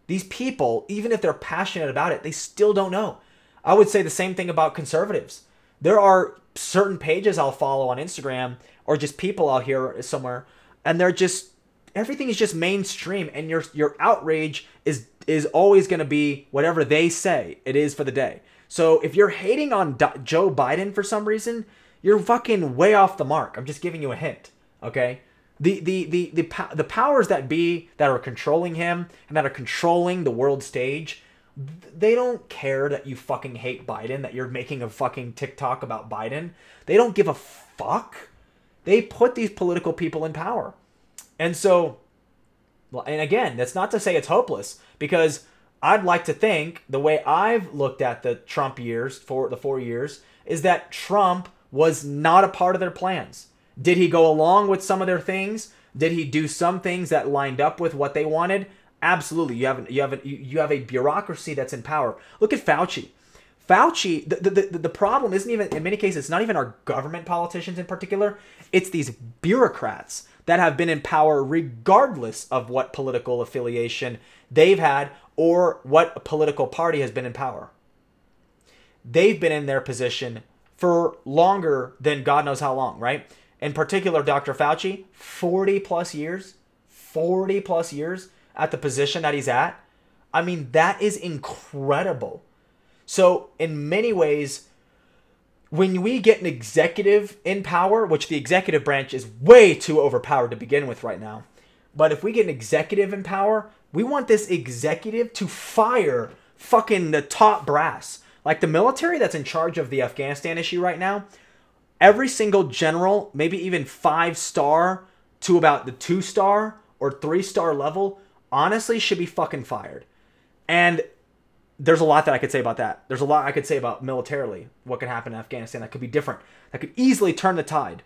These people, even if they're passionate about it, they still don't know. I would say the same thing about conservatives. There are certain pages I'll follow on Instagram or just people out here somewhere, and they're just everything is just mainstream, and your your outrage is is always going to be whatever they say it is for the day. So if you're hating on D- Joe Biden for some reason, you're fucking way off the mark. I'm just giving you a hint, okay? The the the the the powers that be that are controlling him and that are controlling the world stage, they don't care that you fucking hate Biden, that you're making a fucking TikTok about Biden. They don't give a fuck. They put these political people in power. And so and again, that's not to say it's hopeless because I'd like to think the way I've looked at the Trump years for the 4 years is that Trump was not a part of their plans. Did he go along with some of their things? Did he do some things that lined up with what they wanted? Absolutely. You have you have a, you have a bureaucracy that's in power. Look at Fauci. Fauci, the, the, the, the problem isn't even, in many cases, it's not even our government politicians in particular. It's these bureaucrats that have been in power regardless of what political affiliation they've had or what political party has been in power. They've been in their position for longer than God knows how long, right? in particular Dr. Fauci, 40 plus years, 40 plus years at the position that he's at. I mean, that is incredible. So, in many ways, when we get an executive in power, which the executive branch is way too overpowered to begin with right now, but if we get an executive in power, we want this executive to fire fucking the top brass. Like the military that's in charge of the Afghanistan issue right now, every single general, maybe even five star to about the two star or three star level, honestly should be fucking fired. And there's a lot that I could say about that. There's a lot I could say about militarily what could happen in Afghanistan that could be different, that could easily turn the tide.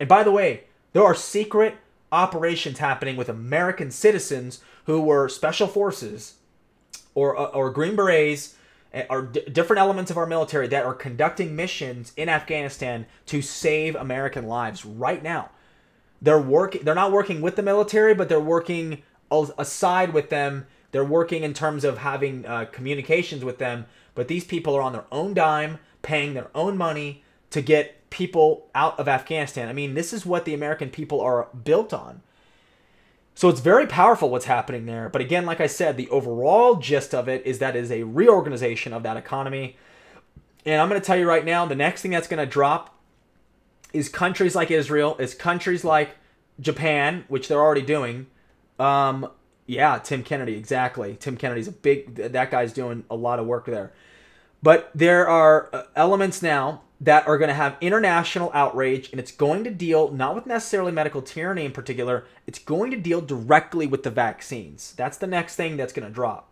And by the way, there are secret operations happening with American citizens who were special forces or uh, or Green Berets eh, or d- different elements of our military that are conducting missions in Afghanistan to save American lives right now. They're working. They're not working with the military, but they're working aside with them. They're working in terms of having uh, communications with them. But these people are on their own dime, paying their own money to get people out of Afghanistan. I mean, this is what the American people are built on. So it's very powerful what's happening there. But again, like I said, the overall gist of it is that is a reorganization of that economy. And I'm going to tell you right now, the next thing that's going to drop is countries like Israel, is countries like Japan, which they're already doing. Um, yeah, Tim Kennedy, exactly. Tim Kennedy's a big. That guy's doing a lot of work there. But there are uh, elements now that are going to have international outrage, and it's going to deal not with necessarily medical tyranny in particular. It's going to deal directly with the vaccines. That's the next thing that's going to drop.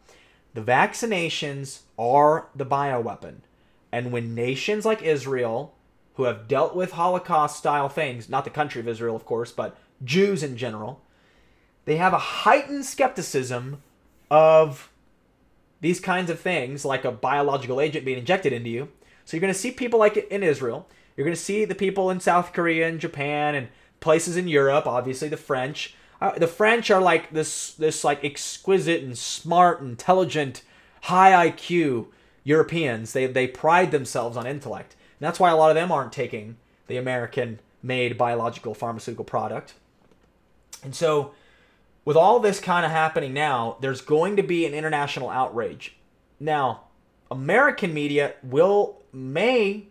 The vaccinations are the bioweapon. And when nations like Israel, who have dealt with Holocaust style things, not the country of Israel, of course, but Jews in general, they have a heightened skepticism of these kinds of things, like a biological agent being injected into you. So you're going to see people like in Israel. You're going to see the people in South Korea and Japan and places in Europe, obviously the French. Uh, the French are like this this like exquisite and smart, intelligent, high IQ Europeans. They they pride themselves on intellect. And that's why a lot of them aren't taking the American made biological pharmaceutical product. And so with all this kind of happening now, there's going to be an international outrage. Now, American media will may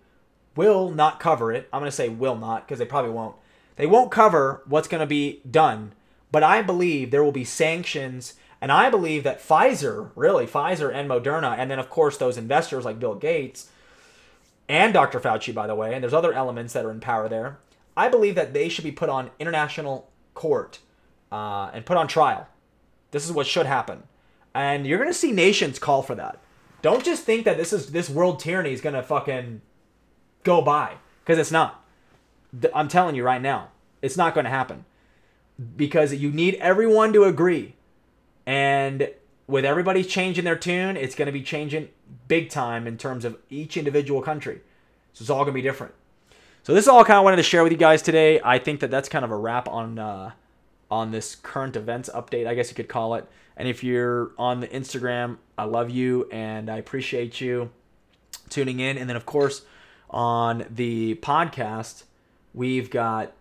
will not cover it. I'm going to say will not because they probably won't. They won't cover what's going to be done, but I believe there will be sanctions and I believe that Pfizer, really Pfizer and Moderna and then of course those investors like Bill Gates and Dr. Fauci by the way, and there's other elements that are in power there. I believe that they should be put on international court uh, and put on trial. This is what should happen, and you're gonna see nations call for that. Don't just think that this is this world tyranny is gonna fucking go by because it's not. I'm telling you right now, it's not to happen because you need everyone to agree, and with everybody changing their tune, it's to be changing big time in terms of each individual country. So it's all to be different. So this is all I kind of wanted to share with you guys today. I think that that's kind of a wrap on uh, on this current events update, I guess you could call it. And if you're on the Instagram, I love you and I appreciate you tuning in. And then, of course, on the podcast, we've got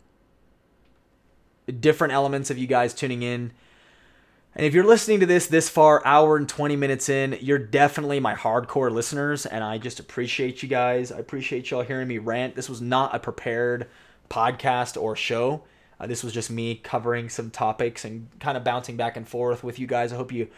different elements of you guys tuning in. And if you're listening to this this far, hour and 20 minutes in, you're definitely my hardcore listeners. And I just appreciate you guys. I appreciate y'all hearing me rant. This was not a prepared podcast or show. Uh, this was just me covering some topics and kind of bouncing back and forth with you guys. I hope you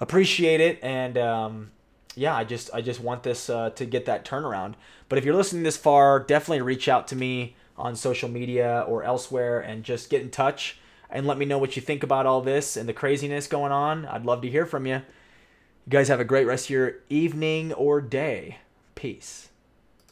appreciate it, and um, yeah, I just I just want this uh, to get that turnaround. But if you're listening this far, definitely reach out to me on social media or elsewhere and just get in touch and let me know what you think about all this and the craziness going on. I'd love to hear from you. You guys have a great rest of your evening or day. Peace.